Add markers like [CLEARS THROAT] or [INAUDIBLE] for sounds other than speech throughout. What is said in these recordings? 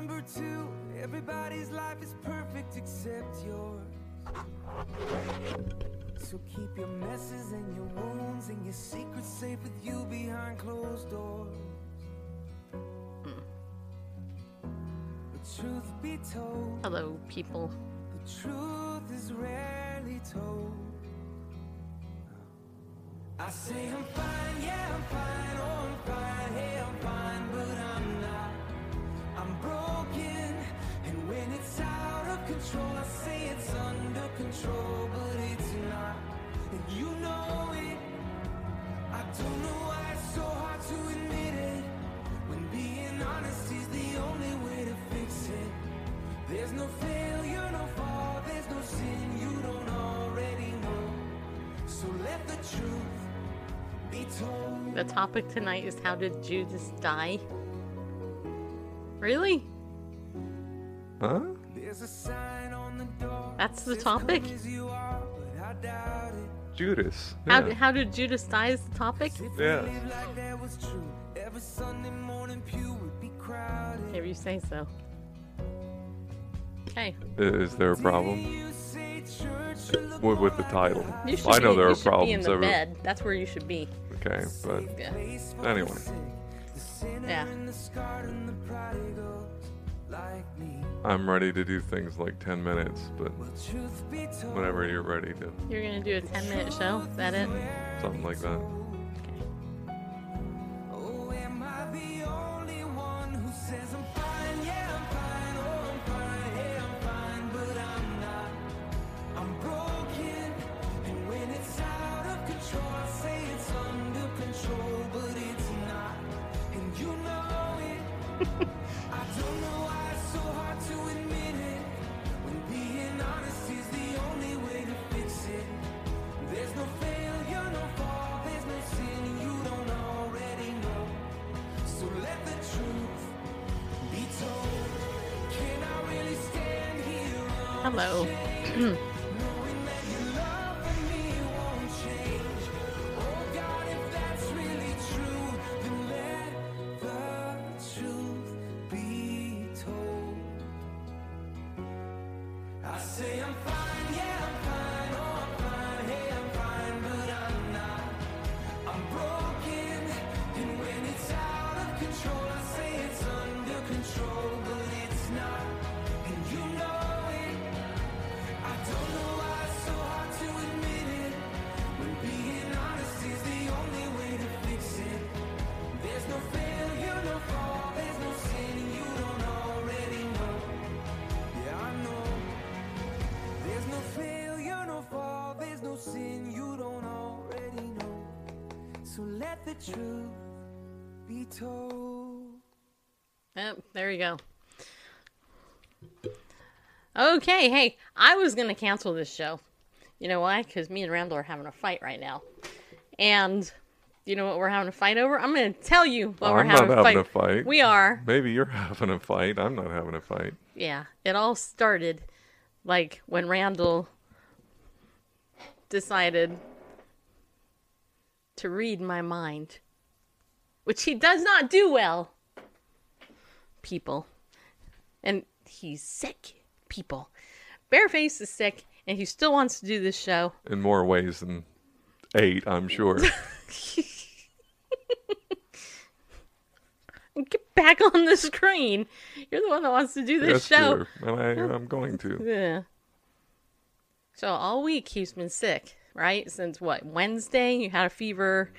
Number two, everybody's life is perfect except yours. So keep your messes and your wounds and your secrets safe with you behind closed doors. But truth be told, Hello, people. the truth is rarely told. I say I'm fine, yeah, I'm fine, oh, I'm fine, hey, I'm fine, but I'm not. I'm broken, and when it's out of control, I say it's under control, but it's not. And you know it. I don't know why it's so hard to admit it. When being honest is the only way to fix it. There's no failure, no fall, there's no sin you don't already know. So let the truth be told. The topic tonight is how did Judas die? Really? Huh? There's a sign on the door. That's the topic? "Come as you are," but I doubt it. Judas. How, Yeah. how did Judas die is the topic? If Yeah. we live like that was true, every Sunday morning pew would be crowded. If you say so. Okay. Is there a problem You say church should look with, with the title? You should I know be, there you are should be in problems. the every- bed. That's where you should be. Okay, but Yeah. Anyway. The sick, the sinner Yeah. and the scarred and the prodigals like me. I'm ready to do things like 10 minutes, but Well, truth be told, whenever you're ready to, You're gonna do a 10 minute show? Is that it? something like that. Truth be told. Yep, there you go. Okay, hey, I was gonna cancel this show. You know why? Because me and Randall are having a fight right now. And you know what we're having a fight over? I'm gonna tell you what we're I'm not having, having a a fight. fight. We are. Maybe you're [LAUGHS] having a fight. I'm not having a fight. Yeah. It all started like when Randall decided to read my mind. Which he does not do well. People. And he's sick, people. Bareface is sick, and he still wants to do this show. In more ways than eight, I'm sure. [LAUGHS] Get back on the screen. You're the one that wants to do this That's show. true. And I, I'm going to. Yeah. So all week he's been sick, right? Since what? Wednesday, you had a fever.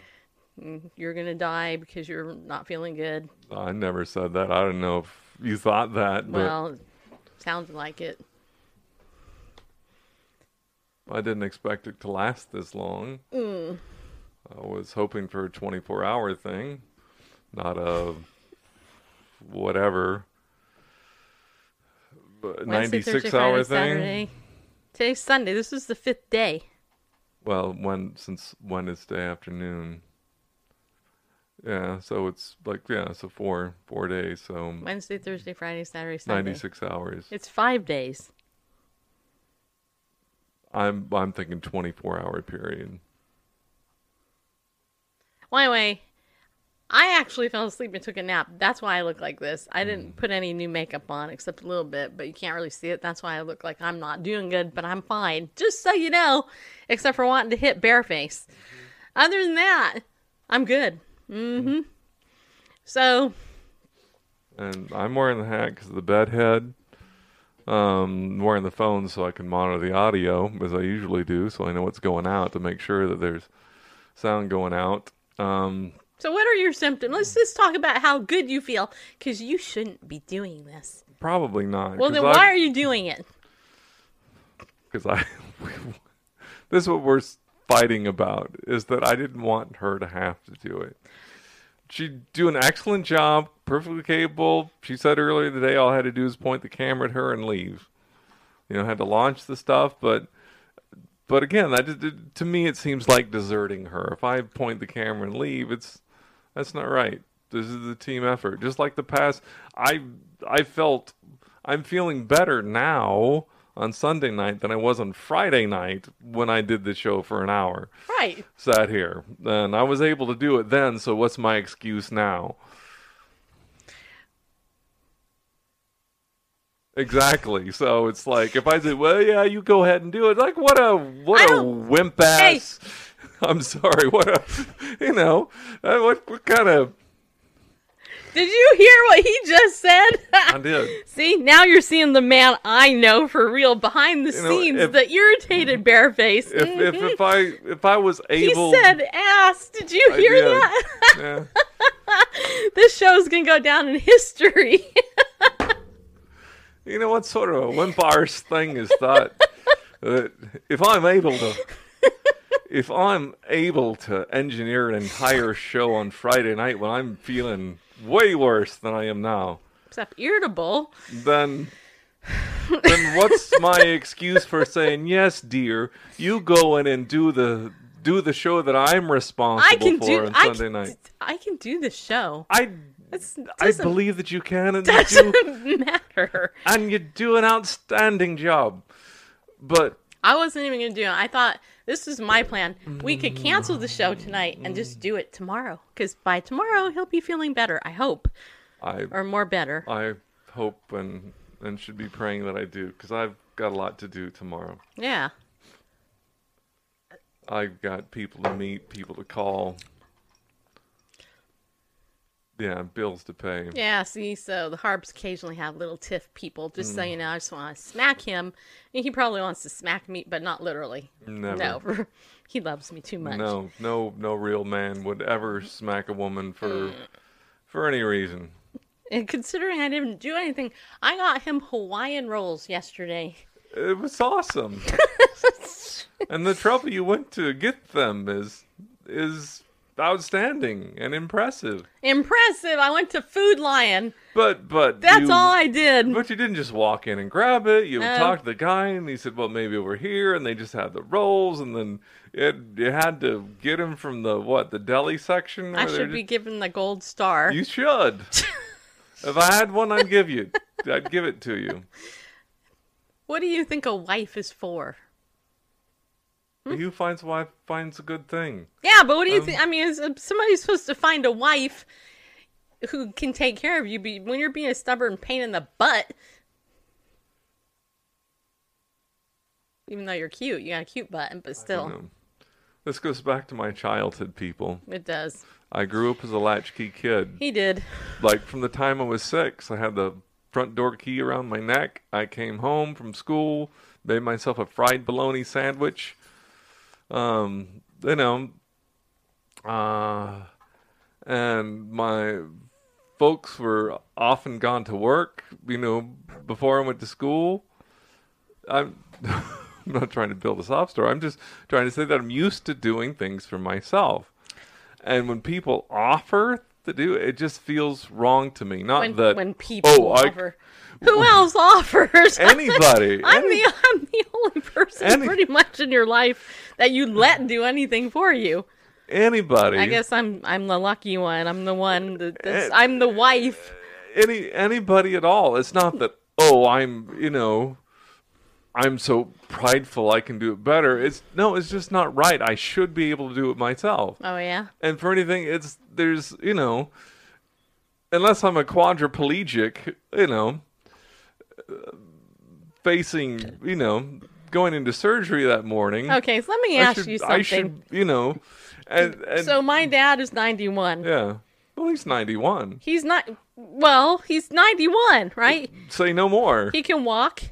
mm, You're gonna die because you're not feeling good. I never said that. I don't know if you thought that, but Well, sounds like it. I didn't expect it to last this long. Mm. I was hoping for a 24 hour thing, not a whatever. but Wednesday, 96 Thursday, hour Friday, thing. Saturday. Today's Sunday. This is the fifth day. Well, when since Wednesday afternoon. Yeah, so it's like yeah, so four four days, so Wednesday, Thursday, Friday, Saturday, Sunday. 96 hours. It's five days. I'm I'm thinking 24 hour period. Well, anyway, I actually fell asleep and took a nap. That's why I look like this. I Mm. didn't put any new makeup on except a little bit, but you can't really see it. That's why I look like I'm not doing good, but I'm fine. Just so you know, except for wanting to hit bareface. Other than that, I'm good. Mm-hmm. So, And I'm wearing the hat because of the bed head. Um, wearing the phone so I can monitor the audio as I usually do, so I know what's going out to make sure that there's sound going out. Um, so what are your symptoms? Let's just talk about how good you feel, because you shouldn't be doing this. probably not. Well, then why are you doing it? Because I, [LAUGHS] this is what we're fighting about is that I didn't want her to have to do it. She'd do an excellent job, perfectly capable. She said earlier today, all I had to do is point the camera at her and leave. You know, had to launch the stuff, but but again, that to me it seems like deserting her. If I point the camera and leave, it's that's not right. This is a team effort. Just like the past, I I felt I'm feeling better now on Sunday night than I was on Friday night when I did the show for an hour. Right. Sat here, and I was able to do it then. So what's my excuse now? Exactly. So it's like if I say, "Well, yeah, you go ahead and do it," like what a what a wimp ass. [LAUGHS] I'm sorry. What a you know uh, what what kind of Did you hear what he just said? I did. [LAUGHS] See, now you're seeing the man I know for real behind the You know, scenes, if- the irritated bareface. If if if I if I was able, he said ass. Did you I hear did. that? Yeah. [LAUGHS] this show's gonna go down in history. You know what sort of a wimp thing is that? that if I'm able to, if I'm able to engineer an entire [LAUGHS] show on Friday night when I'm feeling way worse than I am now, Except irritable. then then what's my [LAUGHS] excuse for saying yes, dear? You go in and do the do the show that I'm responsible I can for do. on I Sunday can, night. I can do the show. I I believe that you can, and you doesn't matter. and you do an outstanding job. But I wasn't even gonna do it. I thought this is my plan. We could cancel the show tonight and just do it tomorrow. Because by tomorrow he'll be feeling better. I hope, I or more better. I hope and and should be praying that I do because I've got a lot to do tomorrow. Yeah. I've got people to meet, people to call. Yeah, bills to pay. Yeah, see, so the harps occasionally have little tiff people, just Mm. so you know. I just want to smack him. He probably wants to smack me, but not literally. Never. No, [LAUGHS] he loves me too much. No, no, no real man would ever smack a woman for Mm. for any reason. And considering I didn't do anything, I got him Hawaiian rolls yesterday. It was awesome. [LAUGHS] and the trouble you went to get them is is outstanding and impressive. Impressive! I went to Food Lion. But but That's you- all I did. But you didn't just walk in and grab it. You No. talked to the guy, and he said, "Well, maybe over here." And they just had the rolls, and then it, you had to get them from the what the deli section. I should be just- given the gold star. You should. [LAUGHS] if I had one, I'd give you. I'd give it to you. What do you think a wife is for? Who finds a wife finds a good thing. Yeah, but what do you Um, think? I mean, is uh, somebody's supposed to find a wife who can take care of you, but when you're being a stubborn pain in the butt, even though you're cute, you got a cute butt, but still. This goes back to my childhood, people. it does. I grew up as a latchkey kid. He did. like from the time I was six, I had the front door key around my neck. I came home from school, made myself a fried bologna sandwich. Um, you know, uh, and my folks were often gone to work. You know, before I went to school. I'm. [LAUGHS] I'm not trying to build a sob story. I'm just trying to say that I'm used to doing things for myself. And when people offer to do it, just feels wrong to me. Not when, that when people oh, I- offer. Who else offers? [LAUGHS] Anybody. I'm Any- the I'm the only person Any- pretty much in your life that you let do anything for you. anybody. I guess I'm I'm the lucky one. I'm the one that, that's, Eh. I'm the wife. any anybody at all. It's not that oh I'm you know I'm so prideful I can do it better. It's no, it's just not right. I should be able to do it myself. Oh yeah. And for anything, it's there's you know unless I'm a quadriplegic, you know, facing you know going into surgery that morning. Okay, so let me ask should, you something. I should you know, and, and So my dad is 91. yeah, well he's 91. He's not well, he's 91, right? Say no more. He can walk.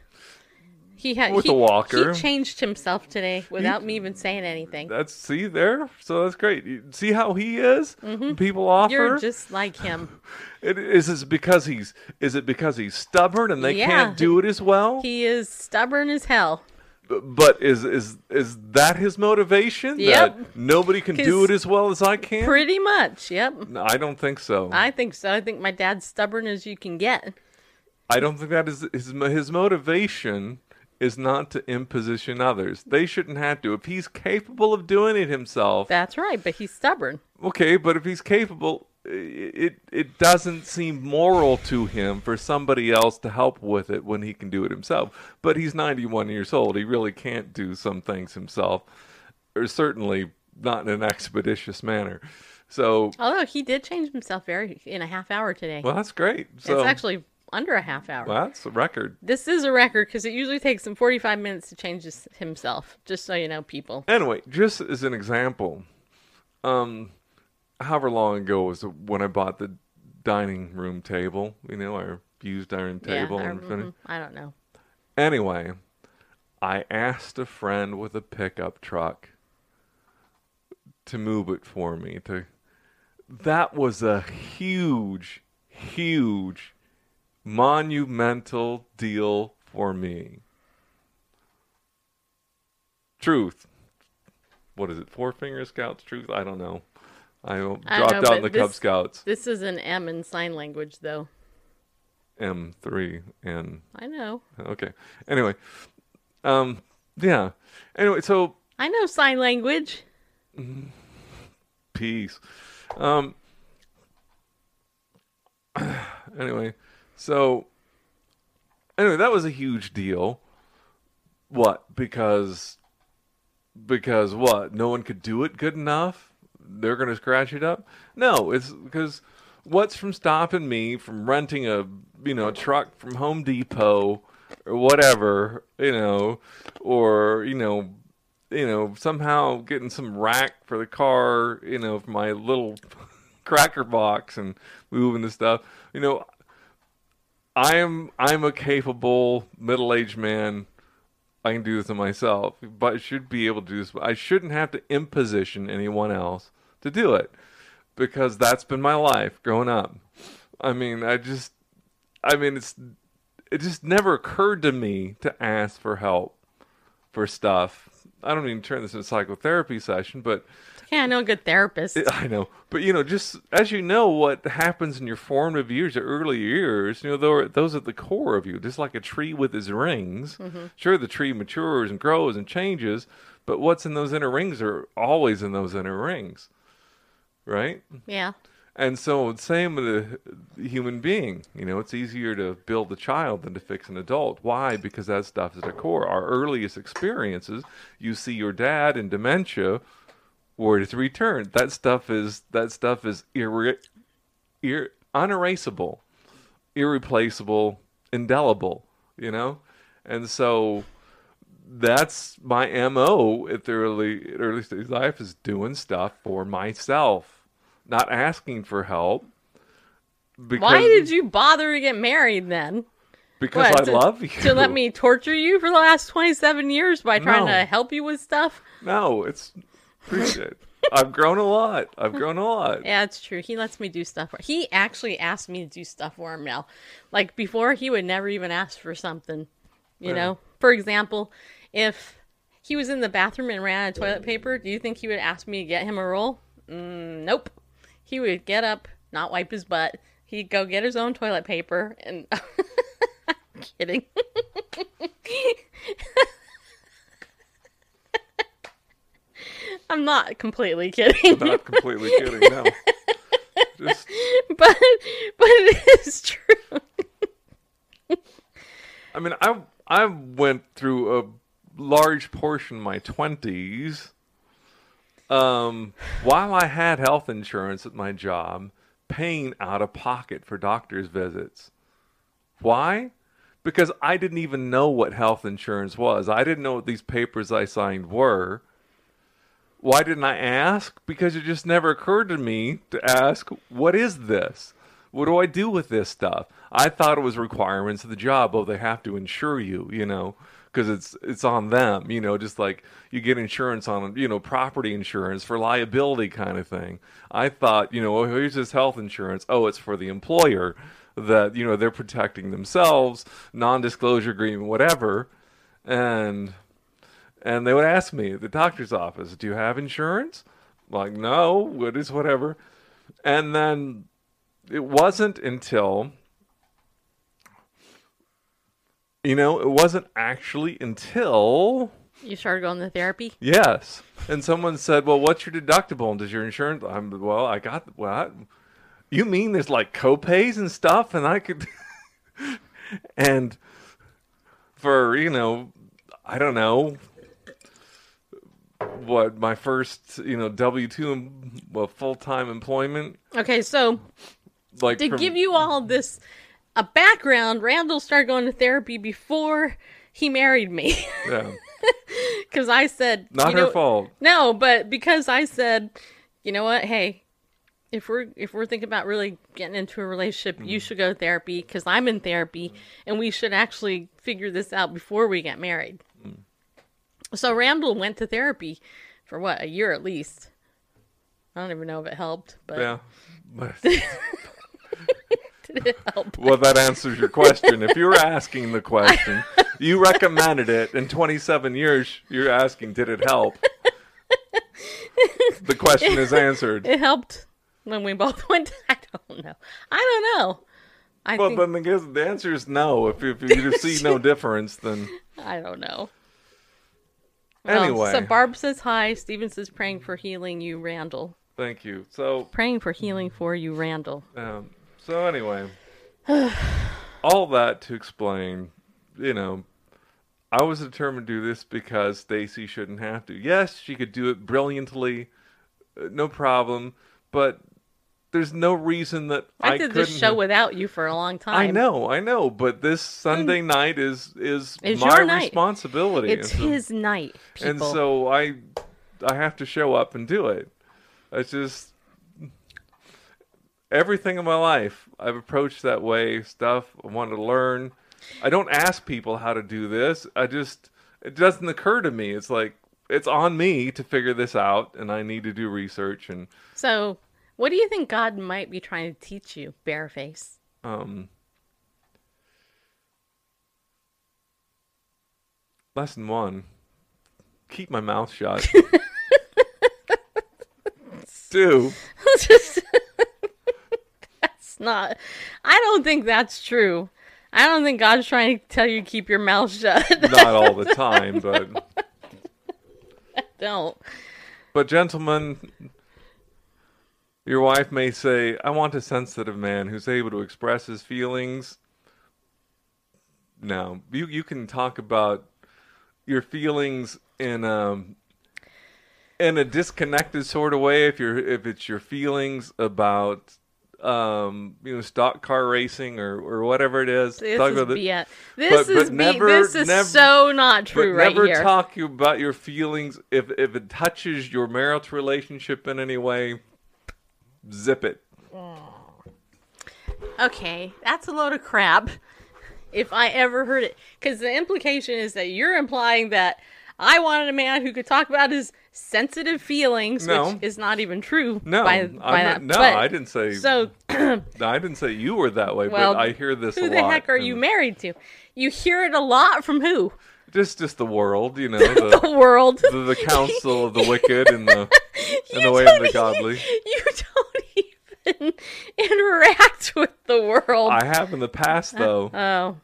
He had With he, a walker. He changed himself today without me even saying anything. That's see there, so that's great. You see how he is. People offer. Mm-hmm. You're just like him. [LAUGHS] it, is this because he's? Is it because he's stubborn and they Yeah. can't do it as well? He is stubborn as hell. But is is is that his motivation? Yep. That nobody can do it as well as I can. Pretty much. Yep. No, I don't think so. I think so. I think my dad's stubborn as you can get. I don't think that is his his motivation is not to imposition others. They shouldn't have to. If he's capable of doing it himself, That's right, but he's stubborn. Okay, but if he's capable, it it doesn't seem moral to him for somebody else to help with it when he can do it himself. But he's 91 years old. He really can't do some things himself, or certainly not in an expeditious manner. So, Although he did change himself very in a half hour today. well, that's great. So, it's actually under a half hour. well, that's a record. This is a record because it usually takes him 45 minutes to change his, himself. Just so you know, people. Anyway, just as an example, um, however long ago was when I bought the dining room table? You know, our used iron table. yeah, I, mhm, I don't know. Anyway, I asked a friend with a pickup truck to move it for me. To that was a huge, huge, monumental deal for me. Truth. What is it? Four Finger Scouts? Truth? I don't know. I I dropped know, out in the Cub Scouts. This is an M in sign language, though. M3 and I know. okay. Anyway, um, yeah. Anyway, so I know sign language. peace. Um. [SIGHS] Anyway, so anyway, that was a huge deal. What? Because because what? No one could do it good enough. They're gonna scratch it up. No, it's because what's from stopping me from renting a you know truck from Home Depot or whatever you know, or you know you know, somehow getting some rack for the car, you know, for my little [LAUGHS] cracker box and moving the stuff. You know, I am I'm a capable middle aged man. I can do this to myself, but I should be able to do this. But I shouldn't have to imposition anyone else to do it because that's been my life growing up. I mean, I just, I mean, it's, it just never occurred to me to ask for help for stuff. I don't even turn this into a psychotherapy session, but Yeah, I know a good therapist. I know. But you know, just as you know, what happens in your formative years, your early years, you know, those are, those are at the core of you. Just like a tree with its rings. Mm-hmm. Sure, the tree matures and grows and changes, but what's in those inner rings are always in those inner rings, right? yeah. And so, same with a human being. You know, it's easier to build a child than to fix an adult. Why? Because that stuff is at the core. Our earliest experiences, you see your dad in dementia, word is returned. That stuff is that stuff is irre- ir- unerasable, irreplaceable, indelible. You know, and so that's my mo at the early early stage of life is doing stuff for myself, not asking for help. Because, Why did you bother to get married then? Because What, I to, love you. To let me torture you for the last 27 years by trying No. to help you with stuff? No, it's appreciate. I've grown a lot. I've grown a lot. Yeah, it's true. He lets me do stuff. For, he actually asked me to do stuff for him now. Like before, he would never even ask for something. You know, for example, if he was in the bathroom and ran out of toilet paper, do you think he would ask me to get him a roll? Mm, nope. He would get up, not wipe his butt. He'd go get his own toilet paper, and [LAUGHS] I'm kidding. [LAUGHS] I'm not completely kidding, Not completely kidding. No. Just [LAUGHS] but but it is true. I mean, I I went through a large portion of my twenties. Um, while I had health insurance at my job, paying out of pocket for doctor's visits. Why? Because I didn't even know what health insurance was. I didn't know what these papers I signed were. Why didn't I ask? Because it just never occurred to me to ask, what is this? What do I do with this stuff? I thought it was requirements of the job. Oh, they have to insure you, you know, because it's it's on them, you know, just like you get insurance on, you know, property insurance for liability kind of thing. I thought, you know, oh, here's this health insurance. Oh, it's for the employer that, you know, they're protecting themselves, non-disclosure agreement, whatever. And and they would ask me at the doctor's office, "Do you have insurance?" Like, no, it is whatever. And then it wasn't until you know, it wasn't actually until You started going to therapy? yes, and someone said, "Well, what's your deductible? And does your insurance?" I'm well, I got well. I, you mean there's like copays and stuff, and I could, [LAUGHS] and for you know, I don't know what my first you know W two well full time employment Okay, so like to from- give you all this a background, Randall started going to therapy before he married me. yeah, [LAUGHS] Because I said, not you her know- fault. No, but because I said, you know what? Hey, if we're if we're thinking about really getting into a relationship, you mm-hmm. should go to therapy because I'm in therapy, and we should actually figure this out before we get married. So Randall went to therapy for what a year at least. I don't even know if it helped, but Yeah. [LAUGHS] Did it help? Well, that answers your question. If you were asking the question, [LAUGHS] you recommended it. In 27 years, you're asking, did it help? The question is answered. It helped when we both [LAUGHS] went. To, I don't know. I don't know. I Well, think then guess- the answer is no. If, if you see no difference, then I don't know. Anyway. so Barb says hi. Steven says praying for healing you, Randall. Thank you. So, Praying for healing for you, Randall. um, so anyway, [SIGHS] all that to explain, you know, I was determined to do this because Stacy shouldn't have to. Yes, she could do it brilliantly, uh, no problem, but there's no reason that I, I, did couldn't this show have- without you for a long time. I know, I know, but this Sunday hmm. night is is It's my responsibility. It's so, his night, people. and so I I have to show up and do it. It's just everything in my life I've approached that way. Stuff I want to learn. I don't ask people how to do this. I just it doesn't occur to me. It's like it's on me to figure this out, and I need to do research and so, what do you think God might be trying to teach you, Bareface? um lesson one keep my mouth shut [LAUGHS] two that's not. I don't think that's true. I don't think God's trying to tell you to keep your mouth shut. not all the time but [LAUGHS] don't. but gentlemen your wife may say i want a sensitive man who's able to express his feelings no you you can talk about your feelings in um in a disconnected sort of way if you're if it's your feelings about um you know stock car racing or or whatever it is This Talk is about the- BS. This but- is but never- this is never- so not true but right never here. talk about your feelings if if it touches your marital relationship in any way zip it Okay, that's a load of crap. If I ever heard it, because the implication is that you're implying that I wanted a man who could talk about his sensitive feelings, No. which is not even true. no by, by not- that. no But- i didn't say So, no, [CLEARS THROAT] i didn't say you were that way well, but i hear this who the heck are and you married to? You hear it a lot from who? Just just the world, you know, [LAUGHS] the the world. the, the counsel of the wicked and the [LAUGHS] and the way of the godly. You don't even [LAUGHS] interact with the world. I have in the past though. oh.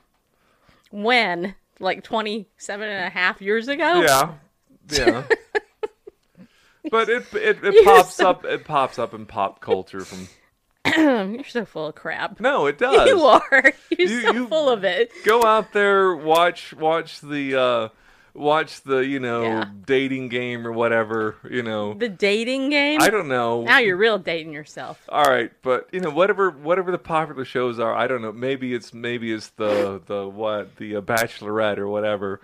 When? Like 27 and a half years ago? Yeah, yeah. but it it, it pops so- up. It pops up in pop culture from. [CLEARS THROAT] You're so full of crap. No, it [LAUGHS] does. You are. You're You- so you- full of it. Go out there, watch watch the uh watch the you know Yeah. dating game or whatever. You know, The dating game? I don't know. Now you're real dating yourself. All right, but you know whatever whatever the popular shows are, I don't know. Maybe it's maybe it's the the what the uh, Bachelorette or whatever.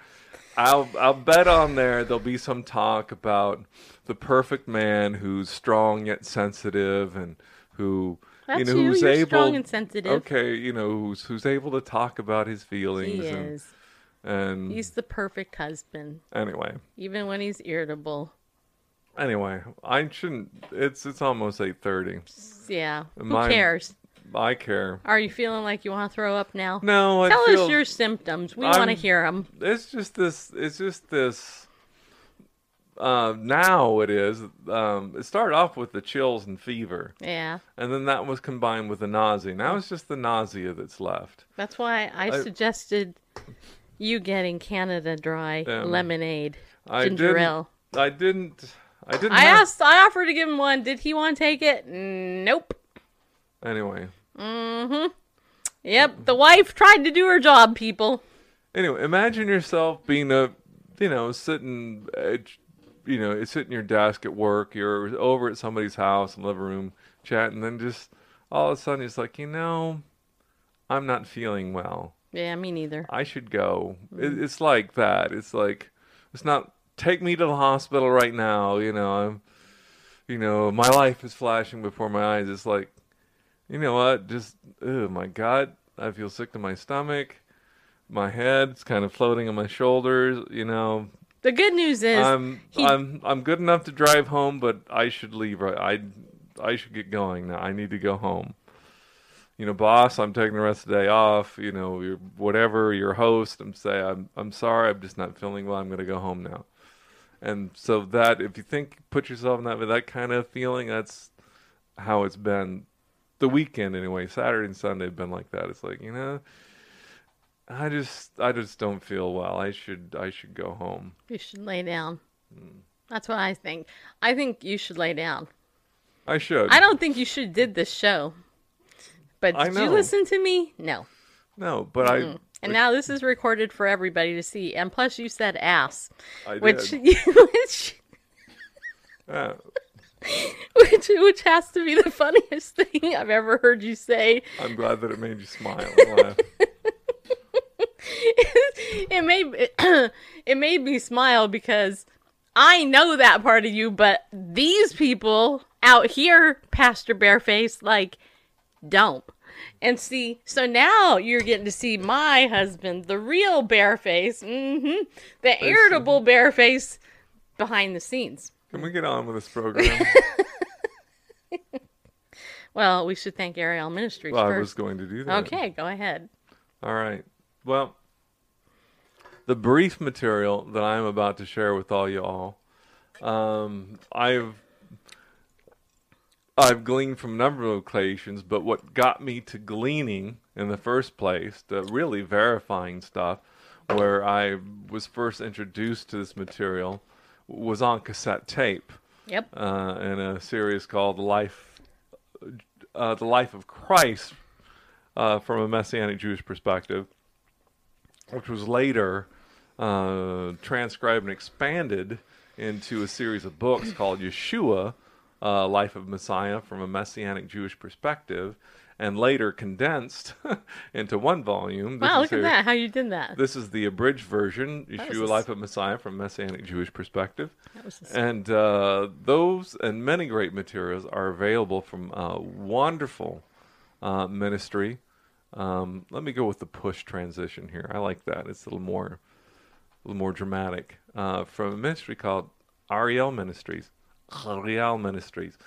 I'll I'll bet on there there'll be some talk about the perfect man who's strong yet sensitive and who That's you know you. who's You're able strong and sensitive. okay you know who's who's able to talk about his feelings He and, is. and He's the perfect husband, anyway even when he's irritable. anyway I shouldn't it's it's almost eight thirty Yeah. Who Mine- cares? I care Are you feeling like you want to throw up now? no I Tell feel, us your symptoms. We want to hear them. it's just this it's just this uh now it is um it started off with the chills and fever Yeah. and then that was combined with the nausea now it's just the nausea that's left That's why I, I- suggested you getting Canada Dry Um, lemonade, i ginger ale. i didn't i didn't I have- asked. I offered to give him one. Did he want to take it? Nope. anyway Mhm. Yep. The wife tried to do her job. People. anyway imagine yourself being a you know sitting you know it's sitting at your desk at work you're over at somebody's house in the living room chatting and then just all of a sudden it's like you know i'm not feeling well Yeah, me neither. I should go. It, mm. it's like that. It's like it's not take me to the hospital right now. You know, I'm, you know, my life is flashing before my eyes. It's like, you know what? Just oh my god, I feel sick to my stomach. My head's kind of floating on my shoulders. You know, The good news is I'm he- I'm I'm good enough to drive home, but I should leave. Right, I I should get going now. I need to go home. You know, boss, I'm taking the rest of the day off. You know, you're, whatever your host, I'm say I'm I'm sorry, I'm just not feeling well. I'm going to go home now. And so that, if you think, put yourself in that that kind of feeling, that's how it's been. The weekend anyway, Saturday and Sunday have been like that. It's like you know, I just I just don't feel well. I should I should go home. you should lay down. Hmm. That's what I think. I think you should lay down. I should. I don't think you should did this show. But did you listen to me? No. No, but I And now this is recorded for everybody to see. And plus, you said ass, I which did. [LAUGHS] which [LAUGHS] which which has to be the funniest [LAUGHS] thing I've ever heard you say. I'm glad that it made you smile and laugh. [LAUGHS] It made [CLEARS THROAT] it made me smile because I know that part of you, but these people out here, Pastor Bareface, like don't. And see, so now you're getting to see my husband, the real Bareface, mm-hmm, the irritable Bareface behind the scenes. Can we get on with this program? [LAUGHS] Well, we should thank Ariel Ministries well, I was going to do that. Okay, go ahead. All right. Well, the brief material that I'm about to share with all you all, um, I've I've gleaned from a number of occasions, but what got me to gleaning in the first place, to really verifying stuff, where I was first introduced to this material, was on cassette tape Yep. uh, in a series called "Life, uh, the Life of Christ," uh, from a Messianic Jewish perspective, which was later uh, transcribed and expanded into a series of books called Yeshua, uh, Life of Messiah from a Messianic Jewish perspective, and later condensed [LAUGHS] into one volume. This Wow, is look at that. How you did that. This is the abridged version, Yeshua, a Life of Messiah from a Messianic Jewish perspective. That was a And uh, those and many great materials are available from a wonderful uh, ministry. Um, let me go with the push transition here. I like that. It's a little more, little more dramatic. Uh, from a ministry called Ariel Ministries. Ariel Ministries.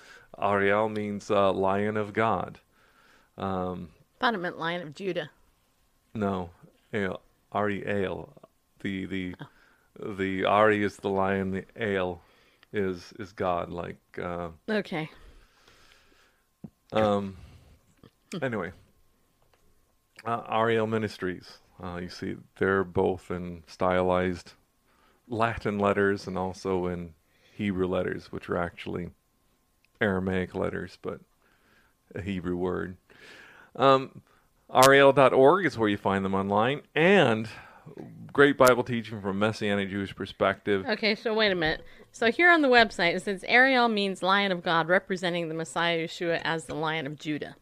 Ariel means uh, Lion of God. Um, Thought it meant Lion of Judah. no, Ale, Ariel, the the the Ari is the lion, the ale is is God. Like uh, Okay. um. Anyway, uh, Ariel Ministries. Uh, you see, they're both in stylized Latin letters and also in Hebrew letters, which are actually Aramaic letters, but a Hebrew word. Um, Ariel.org is where you find them online, and great Bible teaching from a Messianic Jewish perspective. Okay, so wait a minute. So here on the website, it says Ariel means Lion of God, representing the Messiah Yeshua as the Lion of Judah.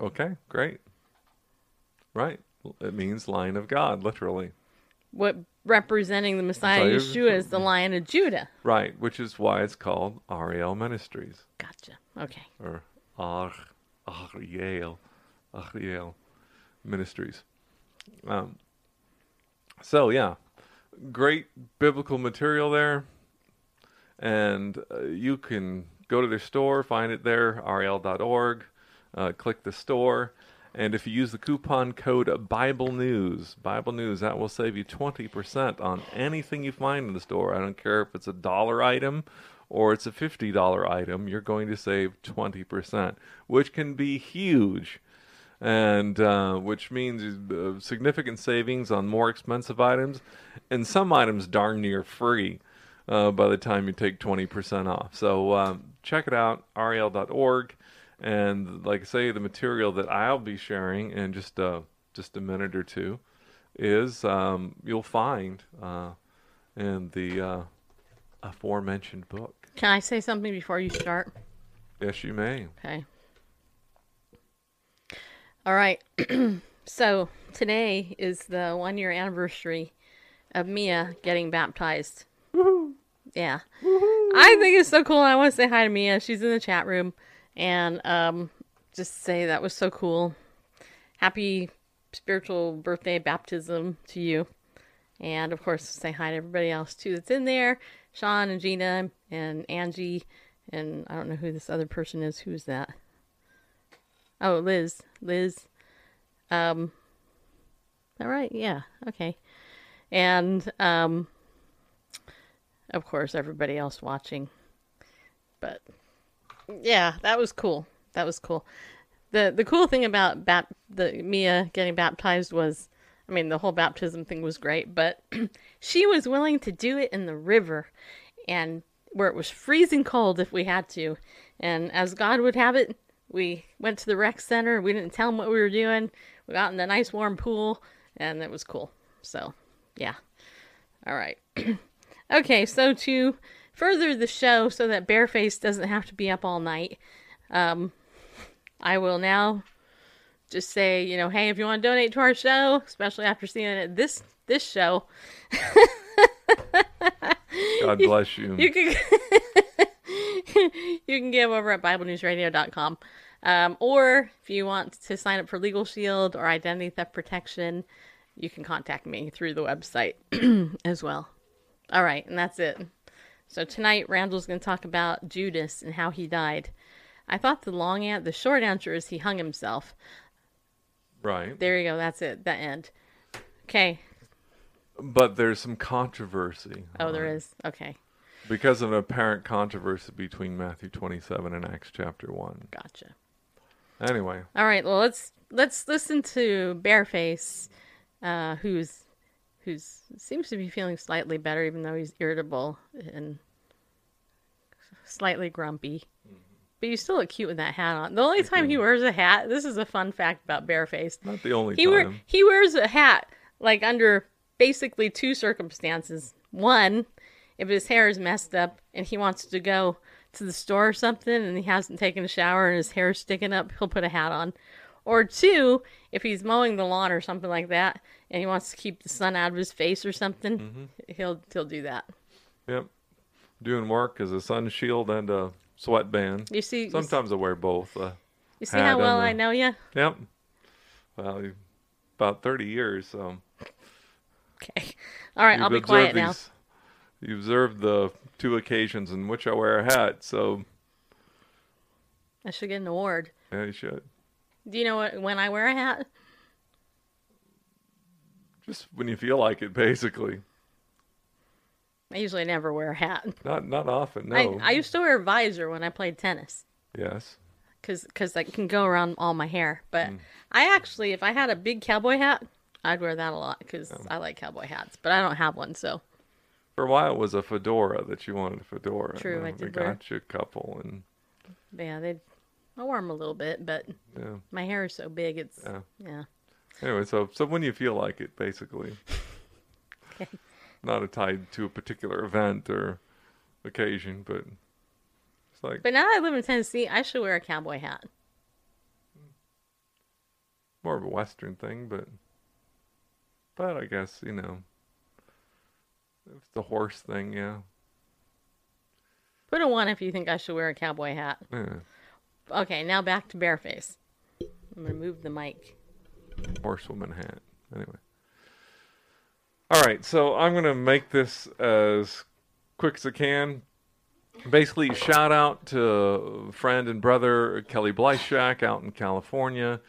Okay, great. Right. It means Lion of God, literally. What representing the Messiah Messiah- Yeshua is the Lion of Judah. Right, which is why it's called Ariel Ministries. Gotcha. Okay. or Ar, Ariel, Ariel Ministries. Um, so yeah, great biblical material there, and uh, you can go to their store, find it there, Ariel.org, uh, click the store, and if you use the coupon code Bible News, Bible News, that will save you twenty percent on anything you find in the store. I don't care if it's a dollar item or it's a $50 item, you're going to save 20%, which can be huge. And uh, which means uh, significant savings on more expensive items, and some items darn near free uh, by the time you take 20% off. So um, check it out, Ariel.org. And like I say, the material that I'll be sharing in just uh, just a minute or two is um, you'll find uh, in the uh, aforementioned book. Can I say something before you start? Yes, you may. Okay. All right. [CLEARS THROAT] so today is the one year anniversary of Mia getting baptized. Yeah. I think it's so cool. I want to say hi to Mia. She's in the chat room. And um, just say that was so cool. Happy spiritual birthday baptism to you. And of course, say hi to everybody else too that's in there Sean and Gina and Angie. And I don't know who this other person is. Who's that? Oh, Liz. Liz. Um, all right. Yeah. Okay. And, um, of course, everybody else watching. But yeah, that was cool. That was cool. the The cool thing about bap- the Mia getting baptized was, I mean, the whole baptism thing was great, but [CLEARS THROAT] she was willing to do it in the river, and where it was freezing cold if we had to. And as God would have it, we went to the rec center. We didn't tell them what we were doing. We got in the nice warm pool, and it was cool. So, yeah. All right. [CLEARS THROAT] okay, so to further the show so that Bareface doesn't have to be up all night, um, I will now just say, you know, hey, if you want to donate to our show, especially after seeing it this this show, [LAUGHS] God bless you. [LAUGHS] you can you can give over at BibleNewsRadio.com. Um, or if you want to sign up for Legal Shield or Identity Theft Protection, you can contact me through the website [CLEARS THROAT] as well. All right, and that's it. So tonight, Randall's going to talk about Judas and how he died. I thought the long an- the short answer is he hung himself. right. There you go. That's it. The end. Okay. But there's some controversy. Oh, there is. Okay. Because of an apparent controversy between Matthew 27 and Acts chapter 1. Gotcha. Anyway, All right. Well, let's let's listen to Bareface, uh, who's who's seems to be feeling slightly better, even though he's irritable and slightly grumpy. Mm-hmm. But you still look cute with that hat on. The only time he wears a hat, this is a fun fact about Bareface. not the only He time. wear, he wears a hat like under basically two circumstances. One, if his hair is messed up and he wants to go to the store or something and he hasn't taken a shower and his hair's sticking up, he'll put a hat on. Or two, if he's mowing the lawn or something like that and he wants to keep the sun out of his face or something, Mm-hmm. he'll he'll do that. Yep. Doing work as a sun shield and a sweatband. You see you, Sometimes I wear both. Uh, you see how well I know you? yep. Well, about 30 years, so. Okay. All right, I'll be quiet observed now. these- You observed the two occasions in which I wear a hat, so I should get an award. yeah, you should. Do you know what, when I wear a hat? Just when you feel like it, basically. I usually never wear a hat. Not not often. No. I, I used to wear a visor when I played tennis yes. because cause that can go around all my hair. But Mm. I actually, if I had a big cowboy hat, I'd wear that a lot because I like cowboy hats. But I don't have one, so For a while, it was a fedora that you wanted a fedora. True, I We did wear- got you a couple, and yeah, they. I wear them a little bit, but yeah. my hair is so big. It's Yeah. yeah. Anyway, so so when you feel like it, basically, [LAUGHS] Okay. not tied to a particular event or occasion, but it's like But now that I live in Tennessee, I should wear a cowboy hat. more of a Western thing. But but I guess you know, it's the horse thing. Yeah, Put a one if you think I should wear a cowboy hat. yeah. Okay, now back to bareface. I'm gonna move the mic. horsewoman hat. Anyway. All right, so I'm to make this as quick as I can. Basically, shout out to friend and brother Kelly Blyshak out in California.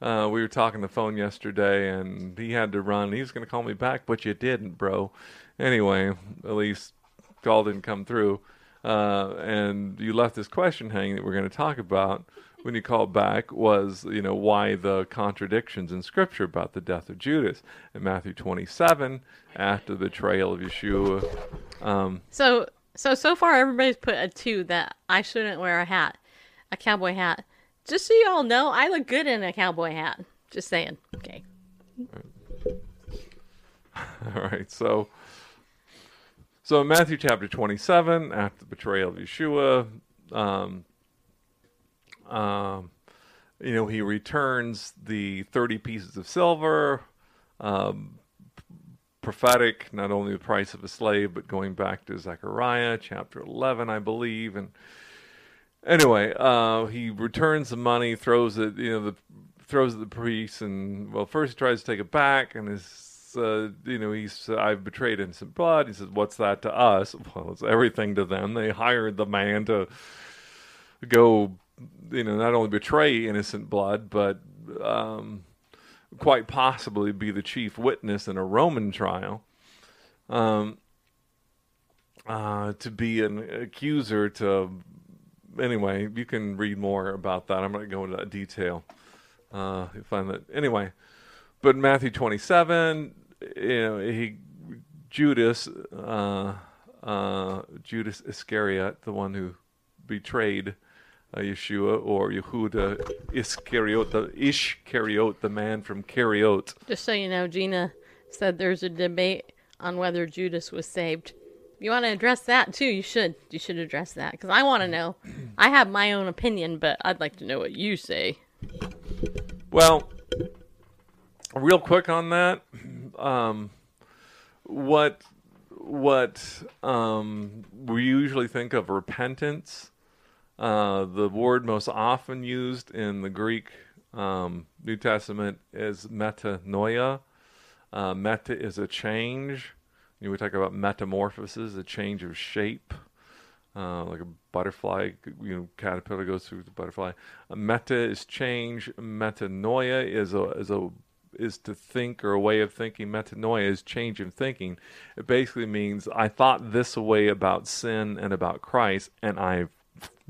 Uh, we were talking the phone yesterday, and he had to run. He was going to call me back, but you didn't, bro. Anyway, at least call didn't come through. Uh, and you left this question hanging that we're going to talk about when you called back was, you know, why the contradictions in Scripture about the death of Judas. In Matthew 27, after the betrayal of Yeshua, um, So so so far everybody's put a two that I shouldn't wear a hat, a cowboy hat. Just so you all know, I look good in a cowboy hat. Just saying. Okay. All right, [LAUGHS] so so in Matthew chapter 27, after the betrayal of Yeshua, um, um, you know, he returns the 30 pieces of silver, um, prophetic, not only the price of a slave, but going back to Zechariah chapter 11, I believe. And anyway, uh, he returns the money, throws it, you know, the throws it the priest, and well, first he tries to take it back, and his, uh, you know, he's, I've betrayed innocent blood. He says, "What's that to us?" [LAUGHS] Well, it's everything to them. They hired the man to go, you know, not only betray innocent blood, but um, quite possibly be the chief witness in a Roman trial. Um, uh, to be an accuser to anyway, you can read more about that. I'm not going to go into detail. Uh, you find that anyway, but Matthew 27, you know, he Judas, uh, uh, Judas Iscariot, the one who betrayed uh, Yeshua, or Yehuda Iscariot, the Ishcariot, the man from Cariot. Just so you know, Gina said there's a debate on whether Judas was saved. If you want to address that too, you should. You should address that because I want to know. I have my own opinion, but I'd like to know what you say. Well, real quick on that, um, what what um, we usually think of repentance, uh, the word most often used in the Greek um, New Testament is metanoia. Uh, meta is a change. You know, we talk about metamorphosis, a change of shape uh, like a butterfly, you know, caterpillar goes through the butterfly. A meta is change. Metanoia is a is a is to think or a way of thinking. Metanoia is change of thinking. It basically means I thought this way about sin and about Christ, and I've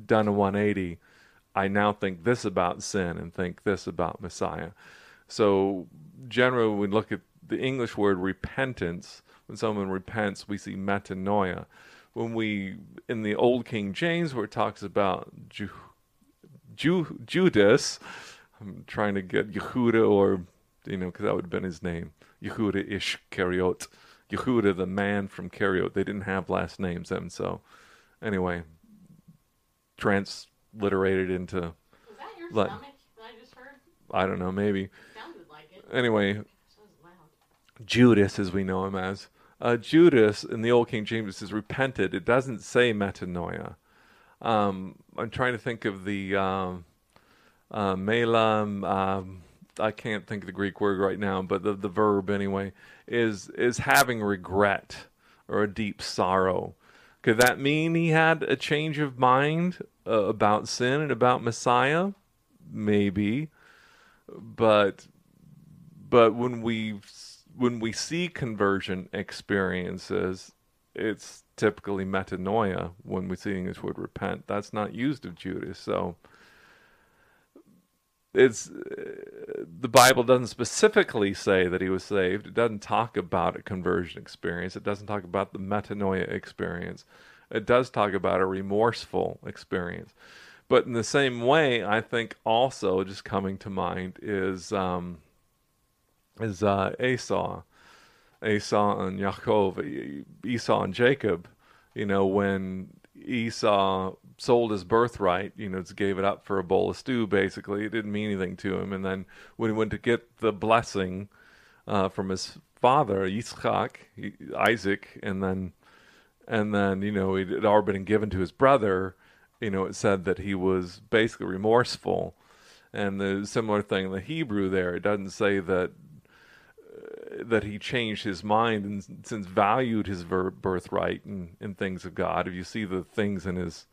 done a 180. I now think this about sin and think this about Messiah. So generally, we look at the English word repentance, when someone repents, we see metanoia when we in the old King James where it talks about Ju, Ju, Judas, I'm trying to get Yehuda or you know because that would have been his name, Yehuda Ishkariot, Yehuda the man from Kariot. They didn't have last names then, so anyway, transliterated into Was that your Like- stomach that I just heard? I don't know maybe Sounded like it. anyway So loud. Judas, as we know him as. Uh, Judas in the Old King James says repented. It doesn't say metanoia. Um, I'm trying to think of the um, uh, melam. Um, I can't think of the Greek word right now, but the, the verb anyway is is having regret or a deep sorrow. Could that mean he had a change of mind uh, about sin and about Messiah? Maybe, but but when we when we see conversion experiences, it's typically metanoia when we see the English word repent. That's not used of Judas. So it's uh, the Bible doesn't specifically say that he was saved. It doesn't talk about a conversion experience. It doesn't talk about the metanoia experience. It does talk about a remorseful experience. But in the same way, I think also just coming to mind is um, is uh, Esau, Esau and Yaakov, Esau and Jacob. You know when Esau sold his birthright, you know, just gave it up for a bowl of stew. Basically, it didn't mean anything to him. And then when he went to get the blessing uh, from his father, Yitzchak, Isaac, and then and then you know it had already been given to his brother. You know, it said that he was basically remorseful, and the similar thing in the Hebrew there. It doesn't say that uh, that he changed his mind and since valued his birthright and, and things of God. If you see the things in his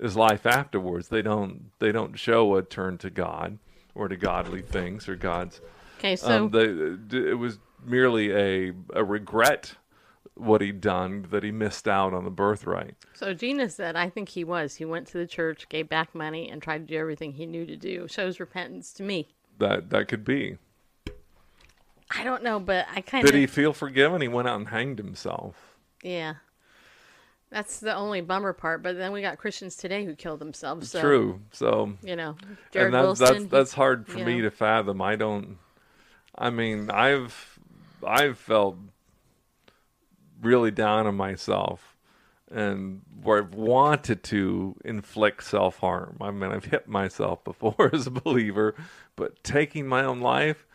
his life afterwards, they don't they don't show a turn to God or to godly things or God's. Okay, so Um, the, it was merely a a regret what he'd done that he missed out on the birthright. so Gina said, I think he was. He went to the church, gave back money, and tried to do everything he knew to do. Shows repentance to me. That that could be. I don't know, but I kind of Did he feel forgiven? He went out and hanged himself. yeah. That's the only bummer part. But then we got Christians today who killed themselves. So, True. So You know, Jarrid and that, Wilson. that's that's hard for me know. to fathom. I don't. I mean, I've I've felt really down on myself, and where I've wanted to inflict self harm. I mean, I've hit myself [LAUGHS] before as a believer, but taking my own life,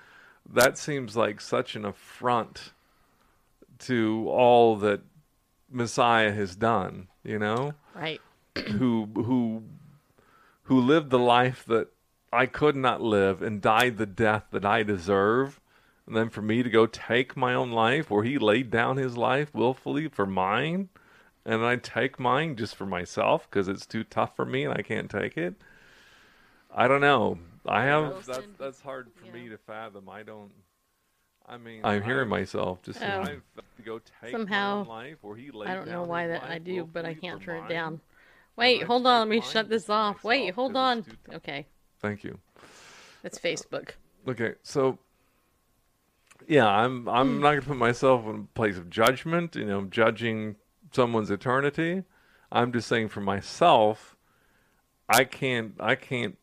that seems like such an affront to all that Messiah has done. You know right. [CLEARS THROAT] who who who lived the life that I could not live and died the death that I deserve, and then for me to go take my own life, where he laid down his life willfully for mine, and I take mine just for myself because it's too tough for me and I can't take it. I don't know. I have that's that's hard for you me to fathom. I don't. I mean, I'm hearing myself just Oh. Go take Somehow, life, where he laid I don't know why that I do, but I can't turn it down. Wait, hold on. Let me shut this off. Wait, hold on. it's too tough. Okay, Thank you. it's Facebook. Okay, so yeah, I'm I'm hmm. not gonna put myself in a place of judgment, you know, judging someone's eternity. I'm just saying for myself, I can't I can't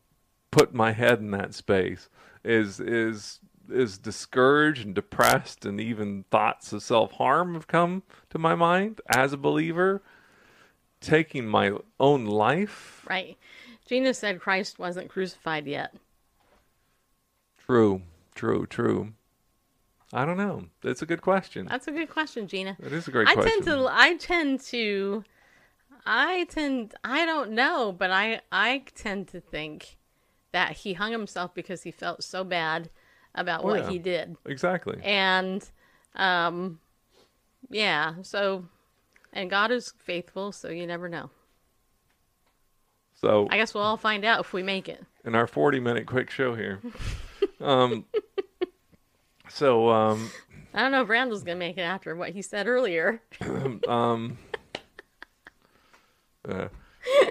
put my head in that space. Is is is discouraged and depressed and even thoughts of self harm have come to my mind as a believer. Taking my own life. Right. Gina said Christ wasn't crucified yet. True, true, true. I don't know. It's a good question. That's a good question, Gina. It is a great question. I question. tend to. I tend to. I tend. I don't know, but I. I tend to think that he hung himself because he felt so bad about Oh, what yeah. he did, Exactly. and, um, yeah. So, and God is faithful, so you never know. So I guess we'll all find out if we make it. in our 40 minute quick show here. [LAUGHS] um so um I don't know if Randall's gonna make it after what he said earlier. [COUGHS] um uh,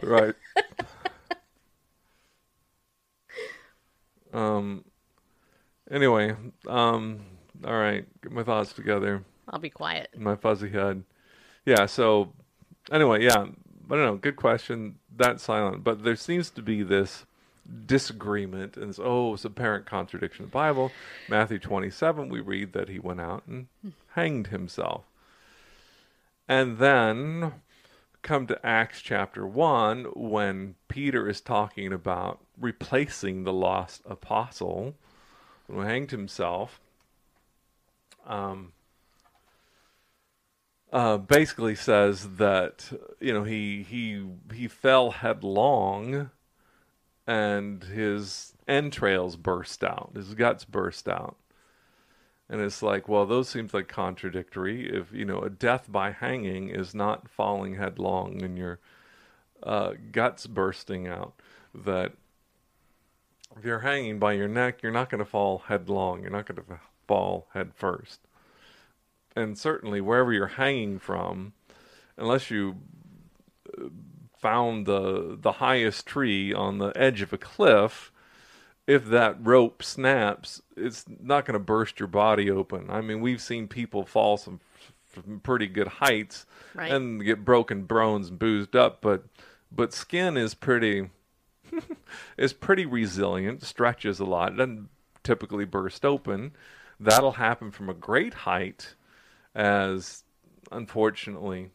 right. [LAUGHS] um anyway, um all right, get my thoughts together. I'll be quiet. my fuzzy head. Yeah, so anyway, yeah, I don't know. Good question. That's silent, but there seems to be this disagreement, and it's, oh, it's apparent contradiction in the Bible. Matthew 27, we read that he went out and hanged himself. And then come to Acts chapter 1 when Peter is talking about replacing the lost apostle who hanged himself. Um, uh, basically says that you know he he he fell headlong, and his entrails burst out, his guts burst out, and it's like, well, those seems like contradictory. If you know a death by hanging is not falling headlong and your uh, guts bursting out, that if you're hanging by your neck, you're not going to fall headlong. You're not going to fall head first. and certainly wherever you're hanging from, unless you uh, found the the highest tree on the edge of a cliff, if that rope snaps, it's not going to burst your body open. I mean, we've seen people fall some from pretty good heights Right. and get broken bones and boozed up, but but skin is pretty [LAUGHS] is pretty resilient, stretches a lot, doesn't typically burst open. That'll happen from a great height, as unfortunately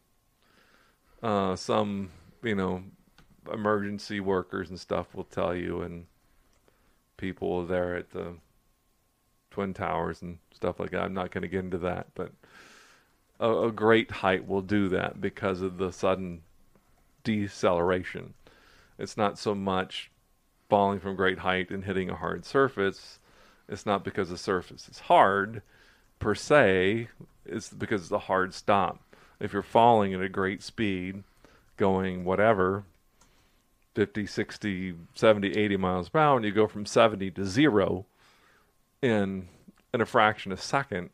uh, some you know emergency workers and stuff will tell you, and people there at the twin towers and stuff like that. I'm not going to get into that, but a, a great height will do that because of the sudden deceleration. It's not so much falling from great height and hitting a hard surface. It's not because the surface is hard per se. It's because it's a hard stop. If you're falling at a great speed, going whatever, 50, 60, 70, 80 miles per hour, and you go from 70 to zero in in a fraction of a second,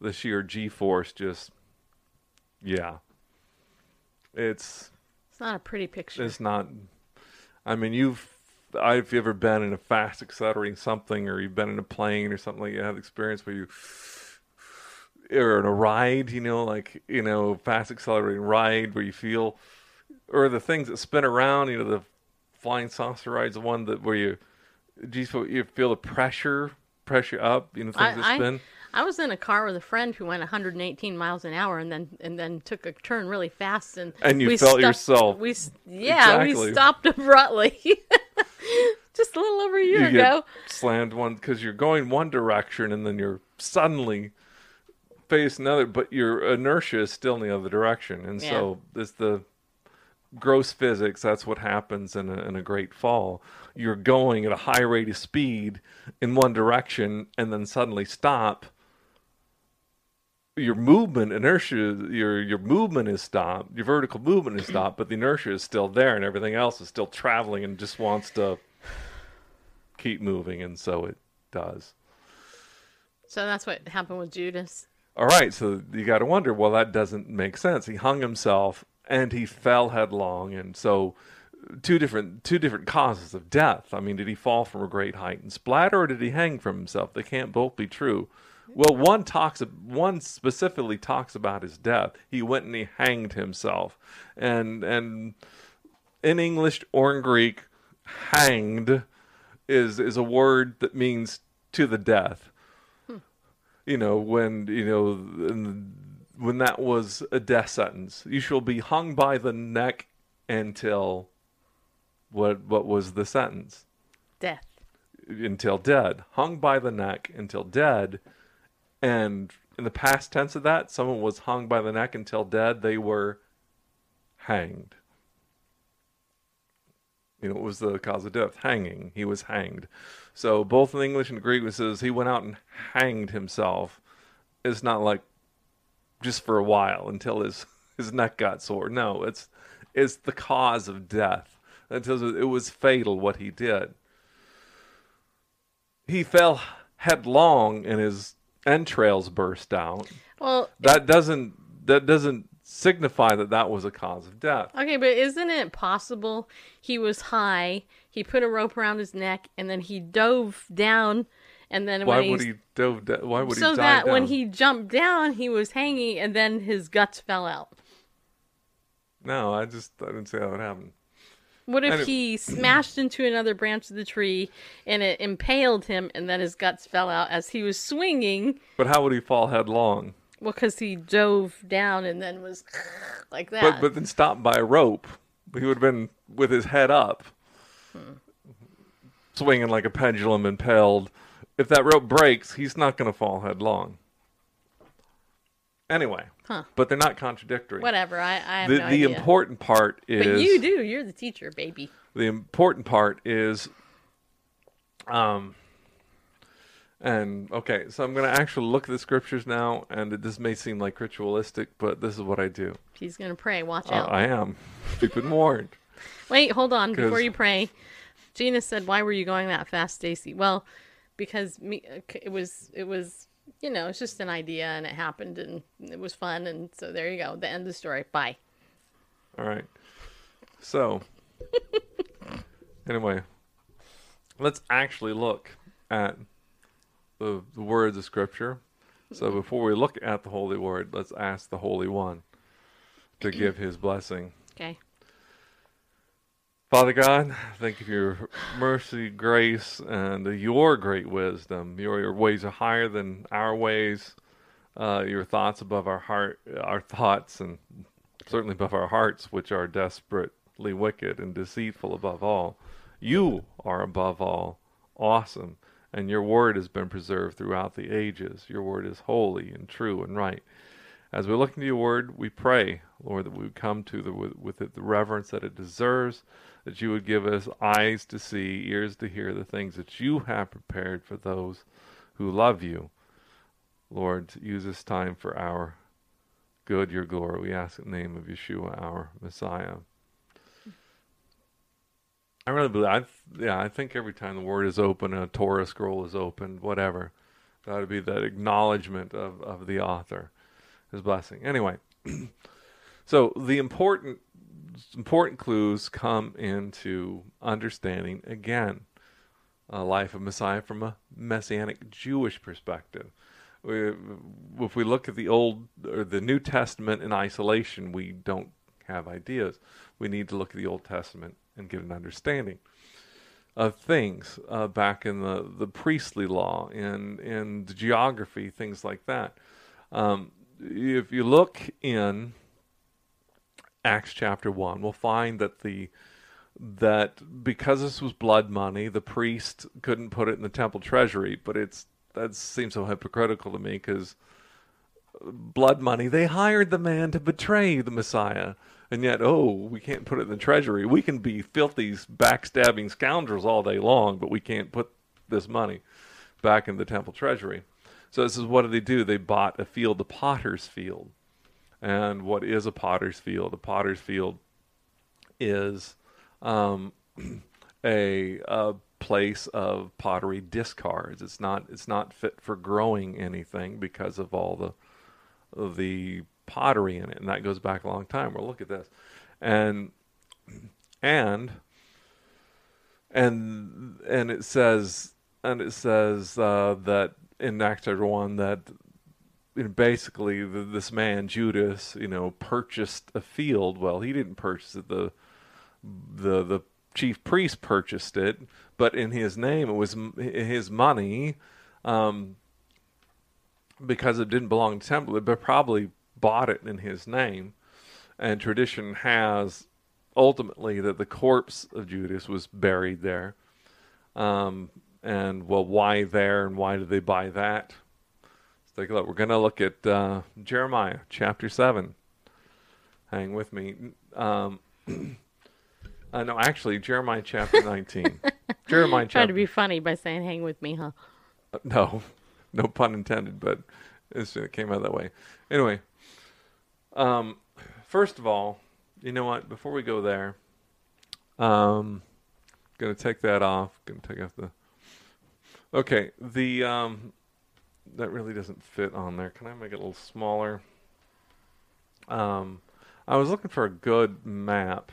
the sheer G force just, yeah. It's It's not a pretty picture. it's not. I mean, you've. I've you ever been in a fast accelerating something, or you've been in a plane or something like you have experience where you, or in a ride, you know, like you know, fast accelerating ride where you feel, or the things that spin around, you know, the flying saucer rides, the one that where you, geez, you feel the pressure, pressure up, you know, things that spin. I was in a car with a friend who went 118 miles an hour and then and then took a turn really fast and And you we felt stopped- yourself. We yeah Exactly. we stopped [LAUGHS] abruptly, [LAUGHS] just a little over a year you ago. slammed one because you're going one direction and then you're suddenly face another, but your inertia is still in the other direction, and so it's the gross physics. That's what happens in a, in a great fall. You're going at a high rate of speed in one direction, and then suddenly stop. Your movement inertia, your your movement is stopped. Your vertical movement is stopped, but the inertia is still there, and everything else is still traveling and just wants to keep moving, and so it does. So that's what happened with Judas. All right, so you got to wonder, well, that doesn't make sense. He hung himself and he fell headlong, and so two different two different causes of death. I mean, did he fall from a great height and splatter, or did he hang from himself? They can't both be true. Well, one talks one specifically talks about his death. He went and he hanged himself, and and in English or in Greek, hanged is is a word that means to the death. Hmm. You know when you know when that was a death sentence. You shall be hung by the neck until what what was the sentence? Death. until dead. Hung by the neck until dead and in the past tense of that someone was hung by the neck until dead they were hanged you know, what was the cause of death? Hanging. He was hanged. So both in English and Greek it says he went out and hanged himself. It's not like just for a while until his [LAUGHS] his neck got sore. No, it's it's the cause of death. It it was fatal what he did. He fell headlong and his entrails burst out. Well, That doesn't that doesn't signify that that was a cause of death. okay, but isn't it possible he was high? He put a rope around his neck and then he dove down, and then Why when would he dove? da- Why would so he that dive when he jumped down, he was hanging, and then his guts fell out. No, I just I didn't say how it happen. What if he smashed into another branch of the tree and it impaled him, and then his guts fell out as he was swinging? But how would he fall headlong? Well, because he dove down and then was [LAUGHS] like that. But but then stopped by a rope. He would have been with his head up, hmm. swinging like a pendulum, impaled. If that rope breaks, he's not going to fall headlong. Anyway, Huh. but they're not contradictory. Whatever. I, I have The no the idea. important part is But you do. You're the teacher, baby. the important part is um and okay so i'm going to actually look at the scriptures now and it, this may seem like ritualistic but this is what i do He's gonna pray. Watch uh, out. i am you've been warned Wait, hold on. Before you pray, Gina said, "Why were you going that fast, Stacy?" Well, because me, uh, it was it was you know, it's just an idea and it happened and it was fun. And so there you go. The end of the story. Bye. All right. So, [LAUGHS] anyway, let's actually look at the, the words of Scripture. So, mm-hmm. before we look at the Holy Word, let's ask the Holy One to give [CLEARS THROAT] his blessing. Okay. Father God, thank you for your mercy, grace, and your great wisdom. Your, your ways are higher than our ways. Uh, your thoughts above our heart, our thoughts, and certainly above our hearts, which are desperately wicked and deceitful above all. You are above all awesome, and your word has been preserved throughout the ages. Your word is holy and true and right. As we look into your word, we pray, Lord, that we would come to the with, with it the reverence that it deserves, that you would give us eyes to see, ears to hear the things that you have prepared for those who love you. Lord, use this time for our good, your glory. We ask in the name of Yeshua, our Messiah. I really believe, I, yeah, I think every time the word is open, a Torah scroll is opened, whatever, that would be that acknowledgement of, of the author, his blessing. Anyway, [CLEARS THROAT] so the important important clues come into understanding again a life of Messiah from a messianic Jewish perspective. We, if we look at the Old or the New Testament in isolation, we don't have ideas. We need to look at the Old Testament and get an understanding of things uh, back in the, the priestly law and in geography, things like that. Um, if you look in Acts chapter one, we'll find that the that because this was blood money, the priest couldn't put it in the temple treasury. But it's that seems so hypocritical to me because blood money they hired the man to betray the Messiah, and yet oh we can't put it in the treasury. We can be filthy, backstabbing scoundrels all day long, but we can't put this money back in the temple treasury. So this is what did they do? They bought a field, the potter's field. And what is a potter's field? A potter's field is um, [CLEARS THROAT] a, a place of pottery discards. It's not it's not fit for growing anything because of all the the pottery in it, and that goes back a long time. Well, look at this, and and and and it says and it says uh, that in chapter one that you know, basically the, this man Judas, you know, purchased a field. Well, he didn't purchase it. The the the chief priest purchased it, but in his name it was his money, um, because it didn't belong to temple. But probably bought it in his name, and tradition has ultimately that the corpse of Judas was buried there. Um, and well, why there, and why did they buy that? Let's take a look. We're going to look at uh, Jeremiah chapter 7. Hang with me. Um, [CLEARS THROAT] uh, no, actually, Jeremiah chapter [LAUGHS] 19. Jeremiah chapter. Trying to be funny by saying hang with me, huh? No, [LAUGHS] no pun intended, but it's, it came out that way. Anyway, um, first of all, you know what? Before we go there, um, gonna take that off. Gonna take off the. Okay, the um, that really doesn't fit on there. Can I make it a little smaller? Um, I was looking for a good map.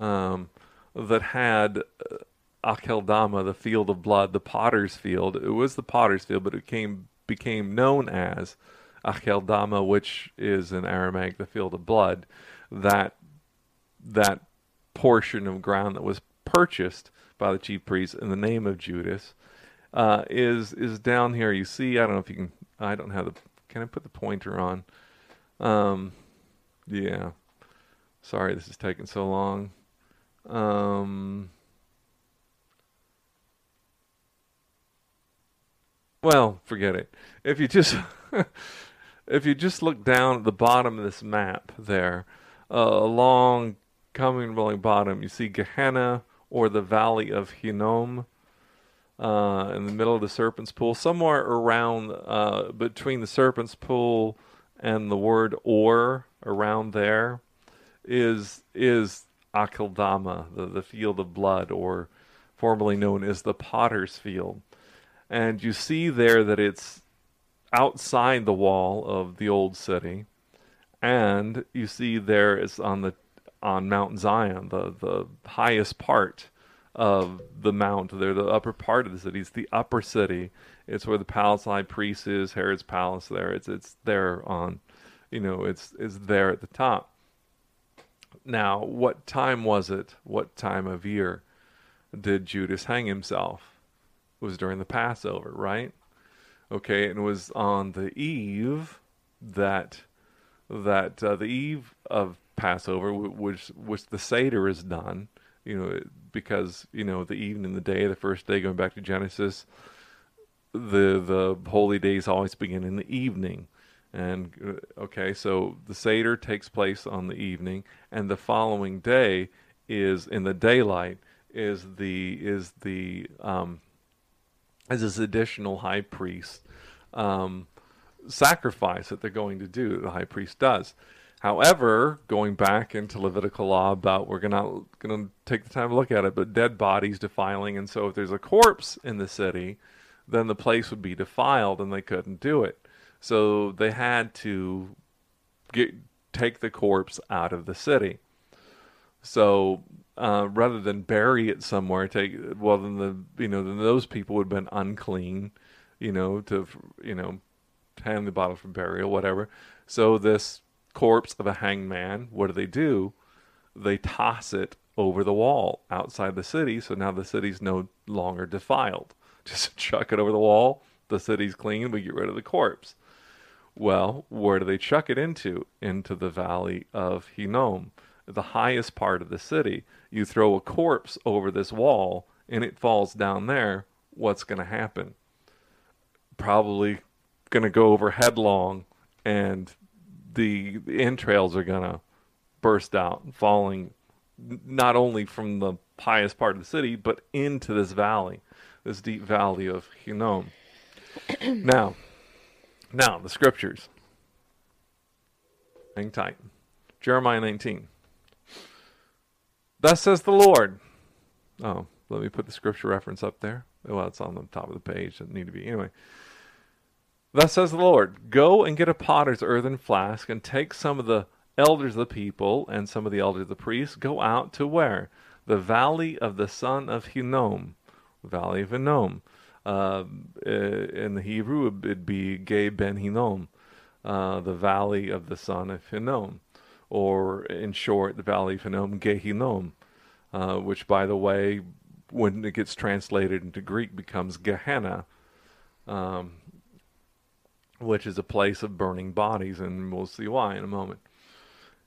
Um, that had uh, Akeldama, the field of blood, the potter's field. It was the potter's field, but it came became known as Akeldama, which is in Aramaic the field of blood. That that portion of ground that was purchased by the chief priest in the name of Judas uh, is is down here. You see, I don't know if you can. I don't have the. Can I put the pointer on? Um, yeah. Sorry, this is taking so long. Um, well, forget it. If you just [LAUGHS] if you just look down at the bottom of this map there, uh, along coming rolling bottom, you see Gehenna or the Valley of Hinnom uh, in the middle of the Serpent's Pool, somewhere around uh, between the Serpent's Pool and the word or around there is is Akeldama, the, the field of blood, or formerly known as the Potter's Field. And you see there that it's outside the wall of the old city, and you see there is on the on Mount Zion, the the highest part of the mount. There, the upper part of the city. It's the upper city. It's where the palace high priest is. Herod's palace. There. It's it's there on, you know, it's it's there at the top. Now, what time was it? What time of year did Judas hang himself? It was during the Passover, right? Okay, and it was on the eve that that uh, the eve of Passover, which which the Seder is done, you know, because you know the evening, the day, the first day, going back to Genesis, the the holy days always begin in the evening, and uh, okay, so the Seder takes place on the evening, and the following day is in the daylight is the is the um, is this additional high priest um, sacrifice that they're going to do. The high priest does. However, going back into Levitical law about we're gonna gonna take the time to look at it, but dead bodies defiling, and so if there's a corpse in the city, then the place would be defiled, and they couldn't do it. So they had to get take the corpse out of the city. So uh, rather than bury it somewhere, take well then the you know then those people would have been unclean, you know to you know hand the bottle for burial, whatever. So this corpse of a hanged man, what do they do? They toss it over the wall outside the city, so now the city's no longer defiled. [LAUGHS] Just chuck it over the wall. The city's clean. We get rid of the corpse. Well, where do they chuck it into? Into the valley of Hinnom, the highest part of the city. You throw a corpse over this wall and it falls down there. What's going to happen? Probably going to go over headlong and the, entrails are to burst out, falling not only from the highest part of the city, but into this valley, this deep valley of Hinnom. [CLEARS THROAT] now, now, the scriptures. Hang tight. Jeremiah 19. Thus says the Lord. Oh, let me put the scripture reference up there. Well, it's on the top of the page. It need to be. Anyway. Thus says the Lord Go and get a potter's earthen flask, and take some of the elders of the people and some of the elders of the priests. Go out to where? The valley of the son of Hinnom. Valley of Hinnom. Uh, in the Hebrew, it'd be Ge Ben Hinnom, uh, the valley of the son of Hinnom, or in short, the valley of Hinnom, Ge Hinnom, uh, which, by the way, when it gets translated into Greek, becomes Gehenna, um, which is a place of burning bodies, and we'll see why in a moment.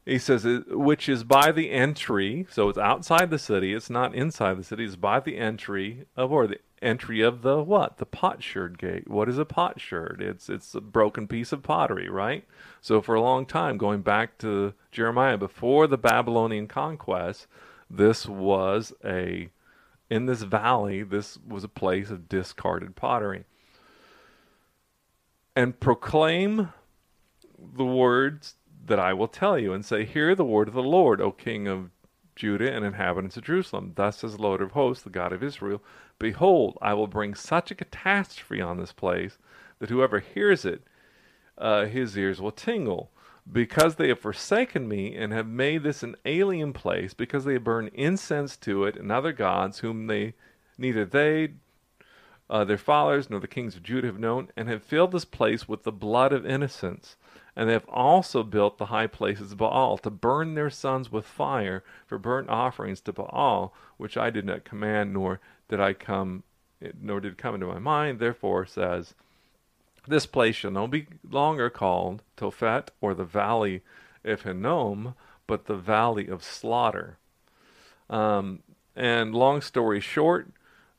He says, uh, which is by the entry, so it's outside the city, it's not inside the city, it's by the entry of, or the entry of the what? The potsherd gate. What is a potsherd? It's it's a broken piece of pottery, right? So for a long time, going back to Jeremiah, before the Babylonian conquest, this was a, in this valley, this was a place of discarded pottery. And proclaim the words that I will tell you, and say, Hear the word of the Lord, O King of Judah and inhabitants of Jerusalem. Thus says the Lord of hosts, the God of Israel Behold, I will bring such a catastrophe on this place that whoever hears it, uh, his ears will tingle. Because they have forsaken me and have made this an alien place, because they have burned incense to it and other gods whom they neither they uh, their fathers nor the kings of Judah have known, and have filled this place with the blood of innocents. And they have also built the high places of Baal to burn their sons with fire for burnt offerings to Baal, which I did not command, nor did I come, nor did it come into my mind. Therefore says, this place shall no be longer called Tophet or the valley of Hinnom, but the valley of slaughter. Um, and long story short,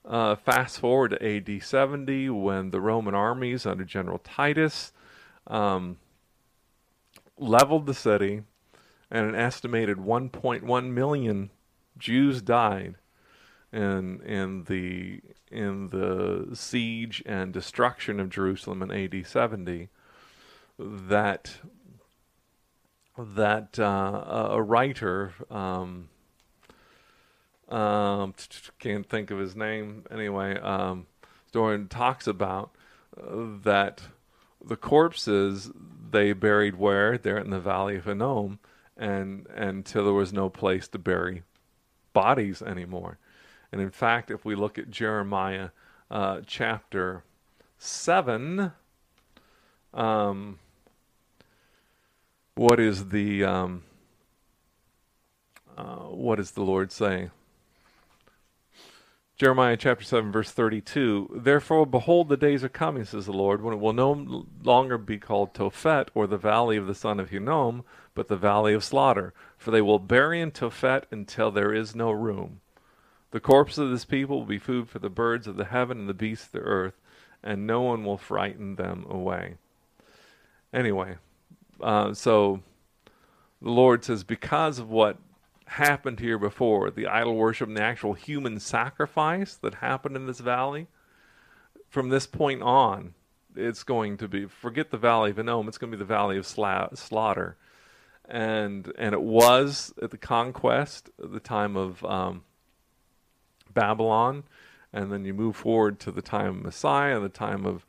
uh, fast forward to AD 70 when the Roman armies under General Titus um, leveled the city, and an estimated 1.1 million Jews died in in the in the siege and destruction of Jerusalem in AD 70. That that uh, a writer um, um, can't think of his name anyway. Um, Doran talks about uh, that the corpses they buried where? There in the valley of Hinnom, and until there was no place to bury bodies anymore. And in fact, if we look at Jeremiah uh, chapter seven, um, what is the um, uh, what does the Lord say? Jeremiah chapter 7, verse 32. Therefore, behold, the days are coming, says the Lord, when it will no longer be called Tophet, or the valley of the son of Hinnom, but the valley of slaughter. For they will bury in Tophet until there is no room. The corpse of this people will be food for the birds of the heaven and the beasts of the earth, and no one will frighten them away. Anyway, uh, so the Lord says, because of what happened here before, the idol worship and the actual human sacrifice that happened in this valley, from this point on, it's going to be forget the valley of Hinnom, it's going to be the valley of sla- slaughter, and and it was at the conquest, at the time of um, Babylon, and then you move forward to the time of Messiah, the time of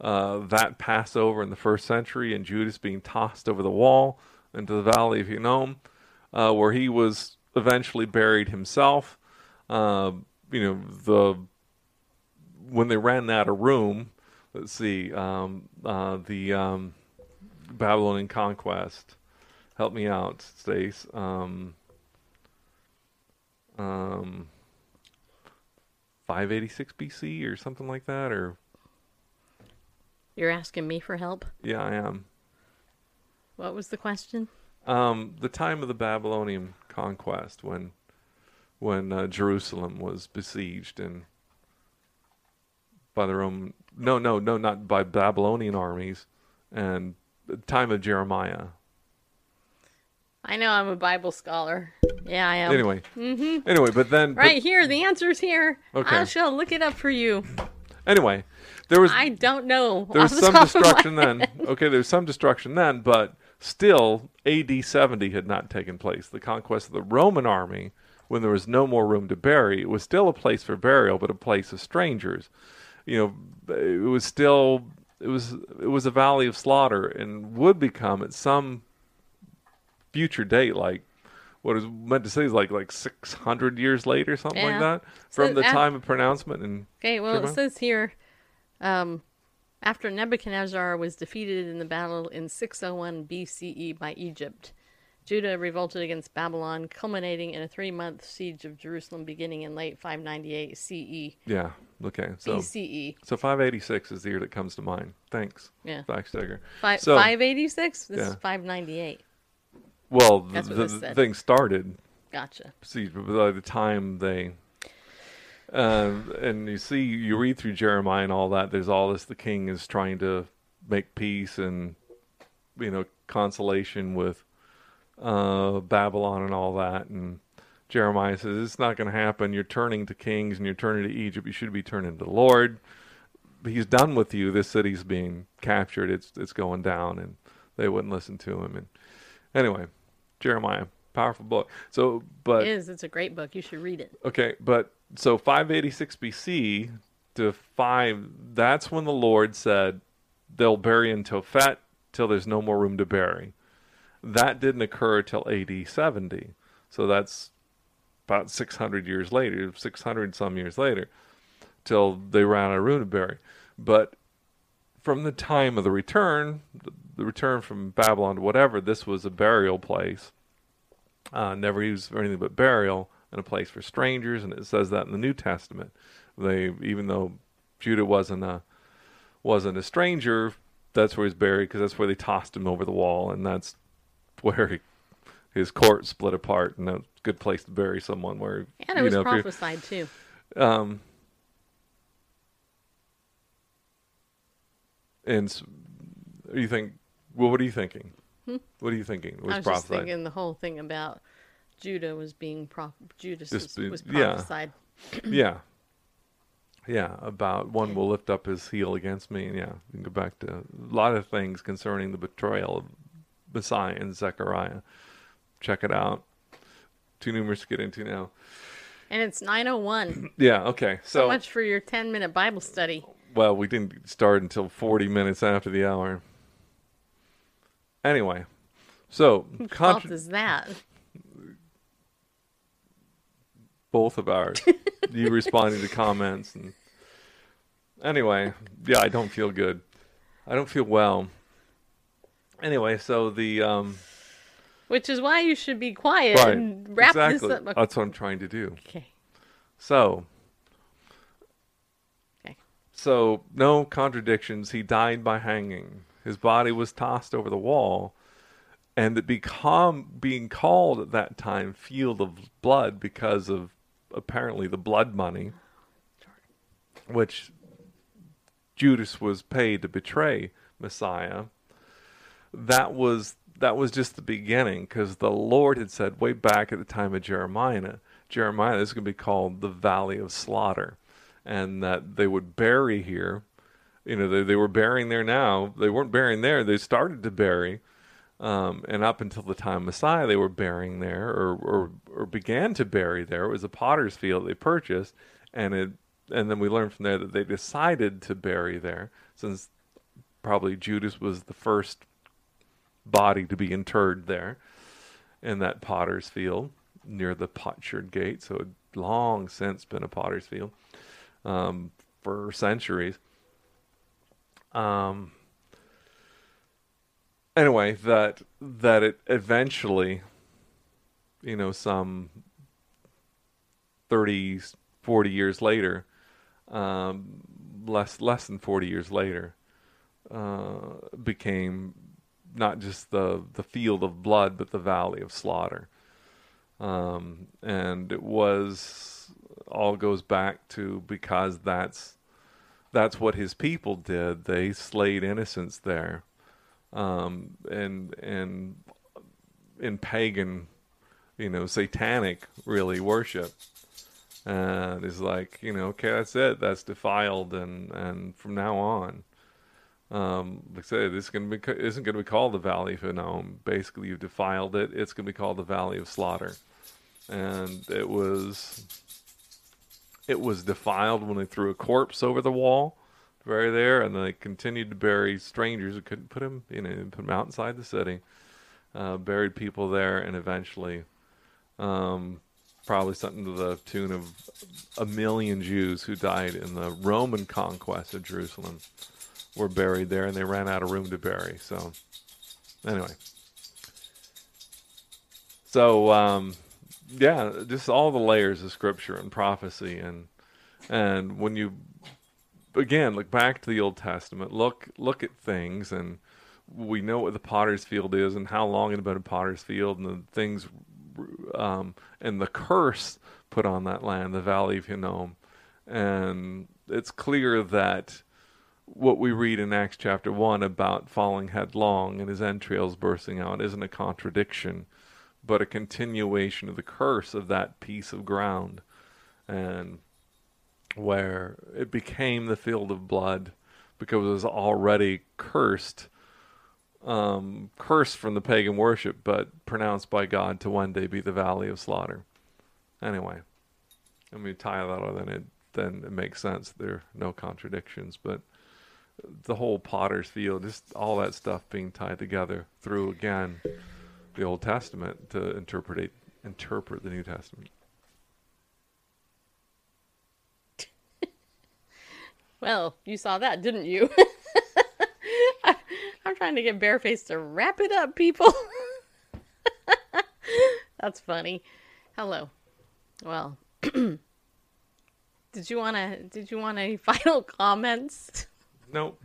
uh, that Passover in the first century, and Judas being tossed over the wall into the valley of Hinnom, uh, where he was eventually buried himself. Uh, you know, the when they ran out of room, let's see, um, uh, the um, Babylonian conquest. Help me out, Stace. Um, um, 586 BC or something like that, or You're asking me for help? yeah, I am. What was the question? Um, the time of the Babylonian conquest, when when uh, Jerusalem was besieged and by the Roman, no, no, no, not by Babylonian armies, and the time of Jeremiah. I know I'm a Bible scholar. Yeah, I am. Anyway, anyway, but then, but Right here, the answer's here. Okay. I shall look it up for you. anyway, there was I don't know. there was [LAUGHS] some top of my destruction then. Okay, there was some destruction then, but still, AD 70 had not taken place. The conquest of the Roman army, when there was no more room to bury, it was still a place for burial, but a place of strangers. You know, it was still it was it was a valley of slaughter, and would become at some future date, like what is meant to say is like like 600 years later, something like Yeah. that, So from the af- time of pronouncement. And Okay, well, it says here, um, after Nebuchadnezzar was defeated in the battle in 601 BCE by Egypt, Judah revolted against Babylon, culminating in a three-month siege of Jerusalem beginning in late 598 CE. yeah, okay, so. BCE. So 586 is the year that comes to mind. Thanks. Yeah. Fi- So- 586? This is Yeah. 598. Well, the, the, the thing started, Gotcha. see, by the time they, uh, and you see, you read through Jeremiah and all that, there's all this, the king is trying to make peace and, you know, consolation with uh, Babylon and all that. And Jeremiah says, it's not going to happen. You're turning to kings and you're turning to Egypt. You should be turning to the Lord. He's done with you. This city's being captured. It's it's going down, and they wouldn't listen to him. And anyway, Jeremiah, powerful book. So, but It is. It's a great book. You should read it. Okay, but so 586 BC to 5, that's when the Lord said they'll bury in Tophet till there's no more room to bury. That didn't occur till AD 70. So that's about 600 years later, 600 some years later, till they ran out of room to bury. But from the time of the return, the- return from Babylon to whatever, this was a burial place uh, never used for anything but burial and a place for strangers, and it says that in the New Testament. They, even though Judah wasn't a wasn't a stranger, that's where he's buried because that's where they tossed him over the wall, and that's where he, his court split apart, and a good place to bury someone. Where And it was know, prophesied, too. um, and you think, well, what are you thinking? What are you thinking? Was Hmm? I was just thinking the whole thing about Judah was being prop Judas Just was, was yeah. prophesied. [CLEARS THROAT] yeah, yeah. About one will lift up his heel against me. And yeah, you can go back to a lot of things concerning the betrayal of Messiah and Zechariah. Check it out. Too numerous to get into now. And it's 901. [CLEARS THROAT] Yeah. Okay. So So much for your 10 minute Bible study. Well, we didn't start until 40 minutes after the hour. Anyway, so contra- is that? Both of ours. [LAUGHS] you responding to comments and anyway, yeah, I don't feel good. I don't feel well. Anyway, so the um Which is why you should be quiet right and wrap exactly. this up. That's what I'm trying to do. Okay. So Okay. So, no contradictions. He died by hanging. His body was tossed over the wall, and it become being called at that time "field of blood" because of apparently the blood money, which Judas was paid to betray Messiah. That was that was just the beginning, because the Lord had said way back at the time of Jeremiah, Jeremiah, is going to be called the Valley of Slaughter and that they would bury here. You know, they, they were burying there now. They weren't burying there. They started to bury. Um, and up until the time Messiah, they were burying there or, or, or began to bury there. It was a potter's field they purchased. And it, and then we learned from there that they decided to bury there since probably Judas was the first body to be interred there in that potter's field near the potsherd gate. So it had long since been a potter's field um, for centuries. Um, anyway, that that it eventually, you know, some 30, 40 years later, um, less less than 40 years later, uh, became not just the the field of blood, but the valley of slaughter. Um, and it was all goes back to because that's that's what his people did. They slayed innocents there, um, and and in pagan, you know, satanic really worship. And it's like you know, okay, that's it. That's defiled, and and from now on, um, like I said, this to be isn't going to be called the Valley of Hinnom. Basically, you've defiled it. It's going to be called the Valley of Slaughter, and it was it was defiled when they threw a corpse over the wall, bury there, and they continued to bury strangers who couldn't put him, you know, put him outside the city. Uh, buried people there, and eventually, um, probably something to the tune of a million Jews who died in the Roman conquest of Jerusalem were buried there, and they ran out of room to bury. So, anyway, so um, yeah, just all the layers of scripture and prophecy, and and when you again look back to the Old Testament, look look at things, and we know what the Potter's Field is, and how long it had been a Potter's Field, and the things, um, and the curse put on that land, the Valley of Hinnom, and it's clear that what we read in Acts chapter 1 about falling headlong and his entrails bursting out isn't a contradiction, but a continuation of the curse of that piece of ground. And where it became the field of blood because it was already cursed, um, cursed from the pagan worship, but pronounced by God to one day be the valley of slaughter. Anyway, and we tie that all, then it then it makes sense. There are no contradictions, but the whole potter's field, just all that stuff being tied together through again the Old Testament to interpret interpret the New Testament. Well, you saw that, didn't you? [LAUGHS] I'm trying to get Bareface to wrap it up, people. [LAUGHS] That's funny. Hello. Well, [CLEARS THROAT] did you want to did you want any [LAUGHS] final comments? Nope.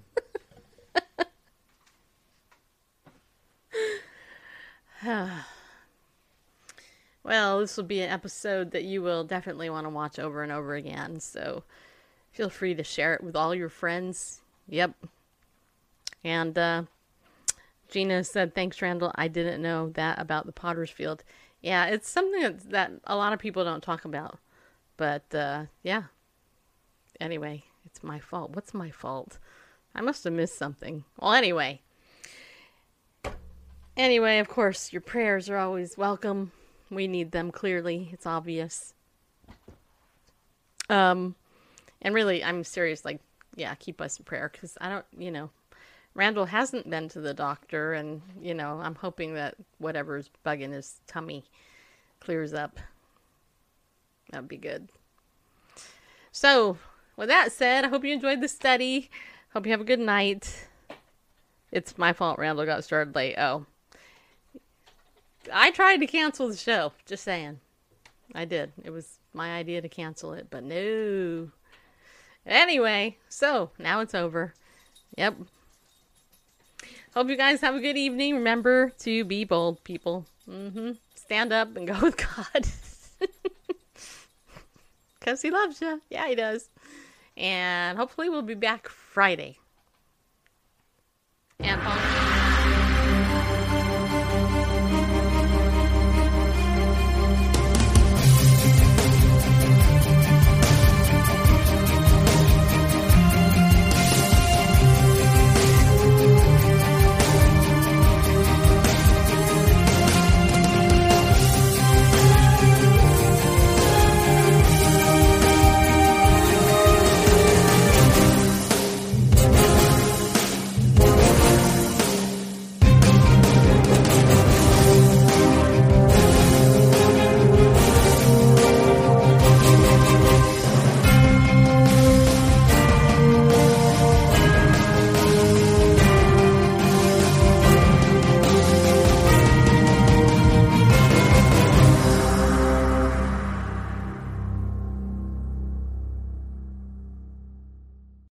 [SIGHS] Well, this will be an episode that you will definitely want to watch over and over again. So feel free to share it with all your friends. Yep. And uh, Gina said, "Thanks, Randall. I didn't know that about the Potter's Field. Yeah, it's something that, that a lot of people don't talk about. But uh, yeah. Anyway, it's my fault. What's my fault? I must have missed something. Well, anyway." Anyway, of course, your prayers are always welcome. We need them clearly. It's obvious. Um and really, I'm serious like yeah, keep us in prayer because I don't, you know, Randall hasn't been to the doctor, and you know, I'm hoping that whatever's bugging his tummy clears up. That'd be good. So, with that said, I hope you enjoyed the study. Hope you have a good night. It's my fault Randall got started late. Oh. I tried to cancel the show. Just saying. I did. It was my idea to cancel it, but no. Anyway, so now it's over. Yep. Hope you guys have a good evening. Remember to be bold, people. Mm-hmm. Stand up and [LAUGHS] go with God. [LAUGHS] Because he loves you. Yeah, he does. And hopefully we'll be back Friday. And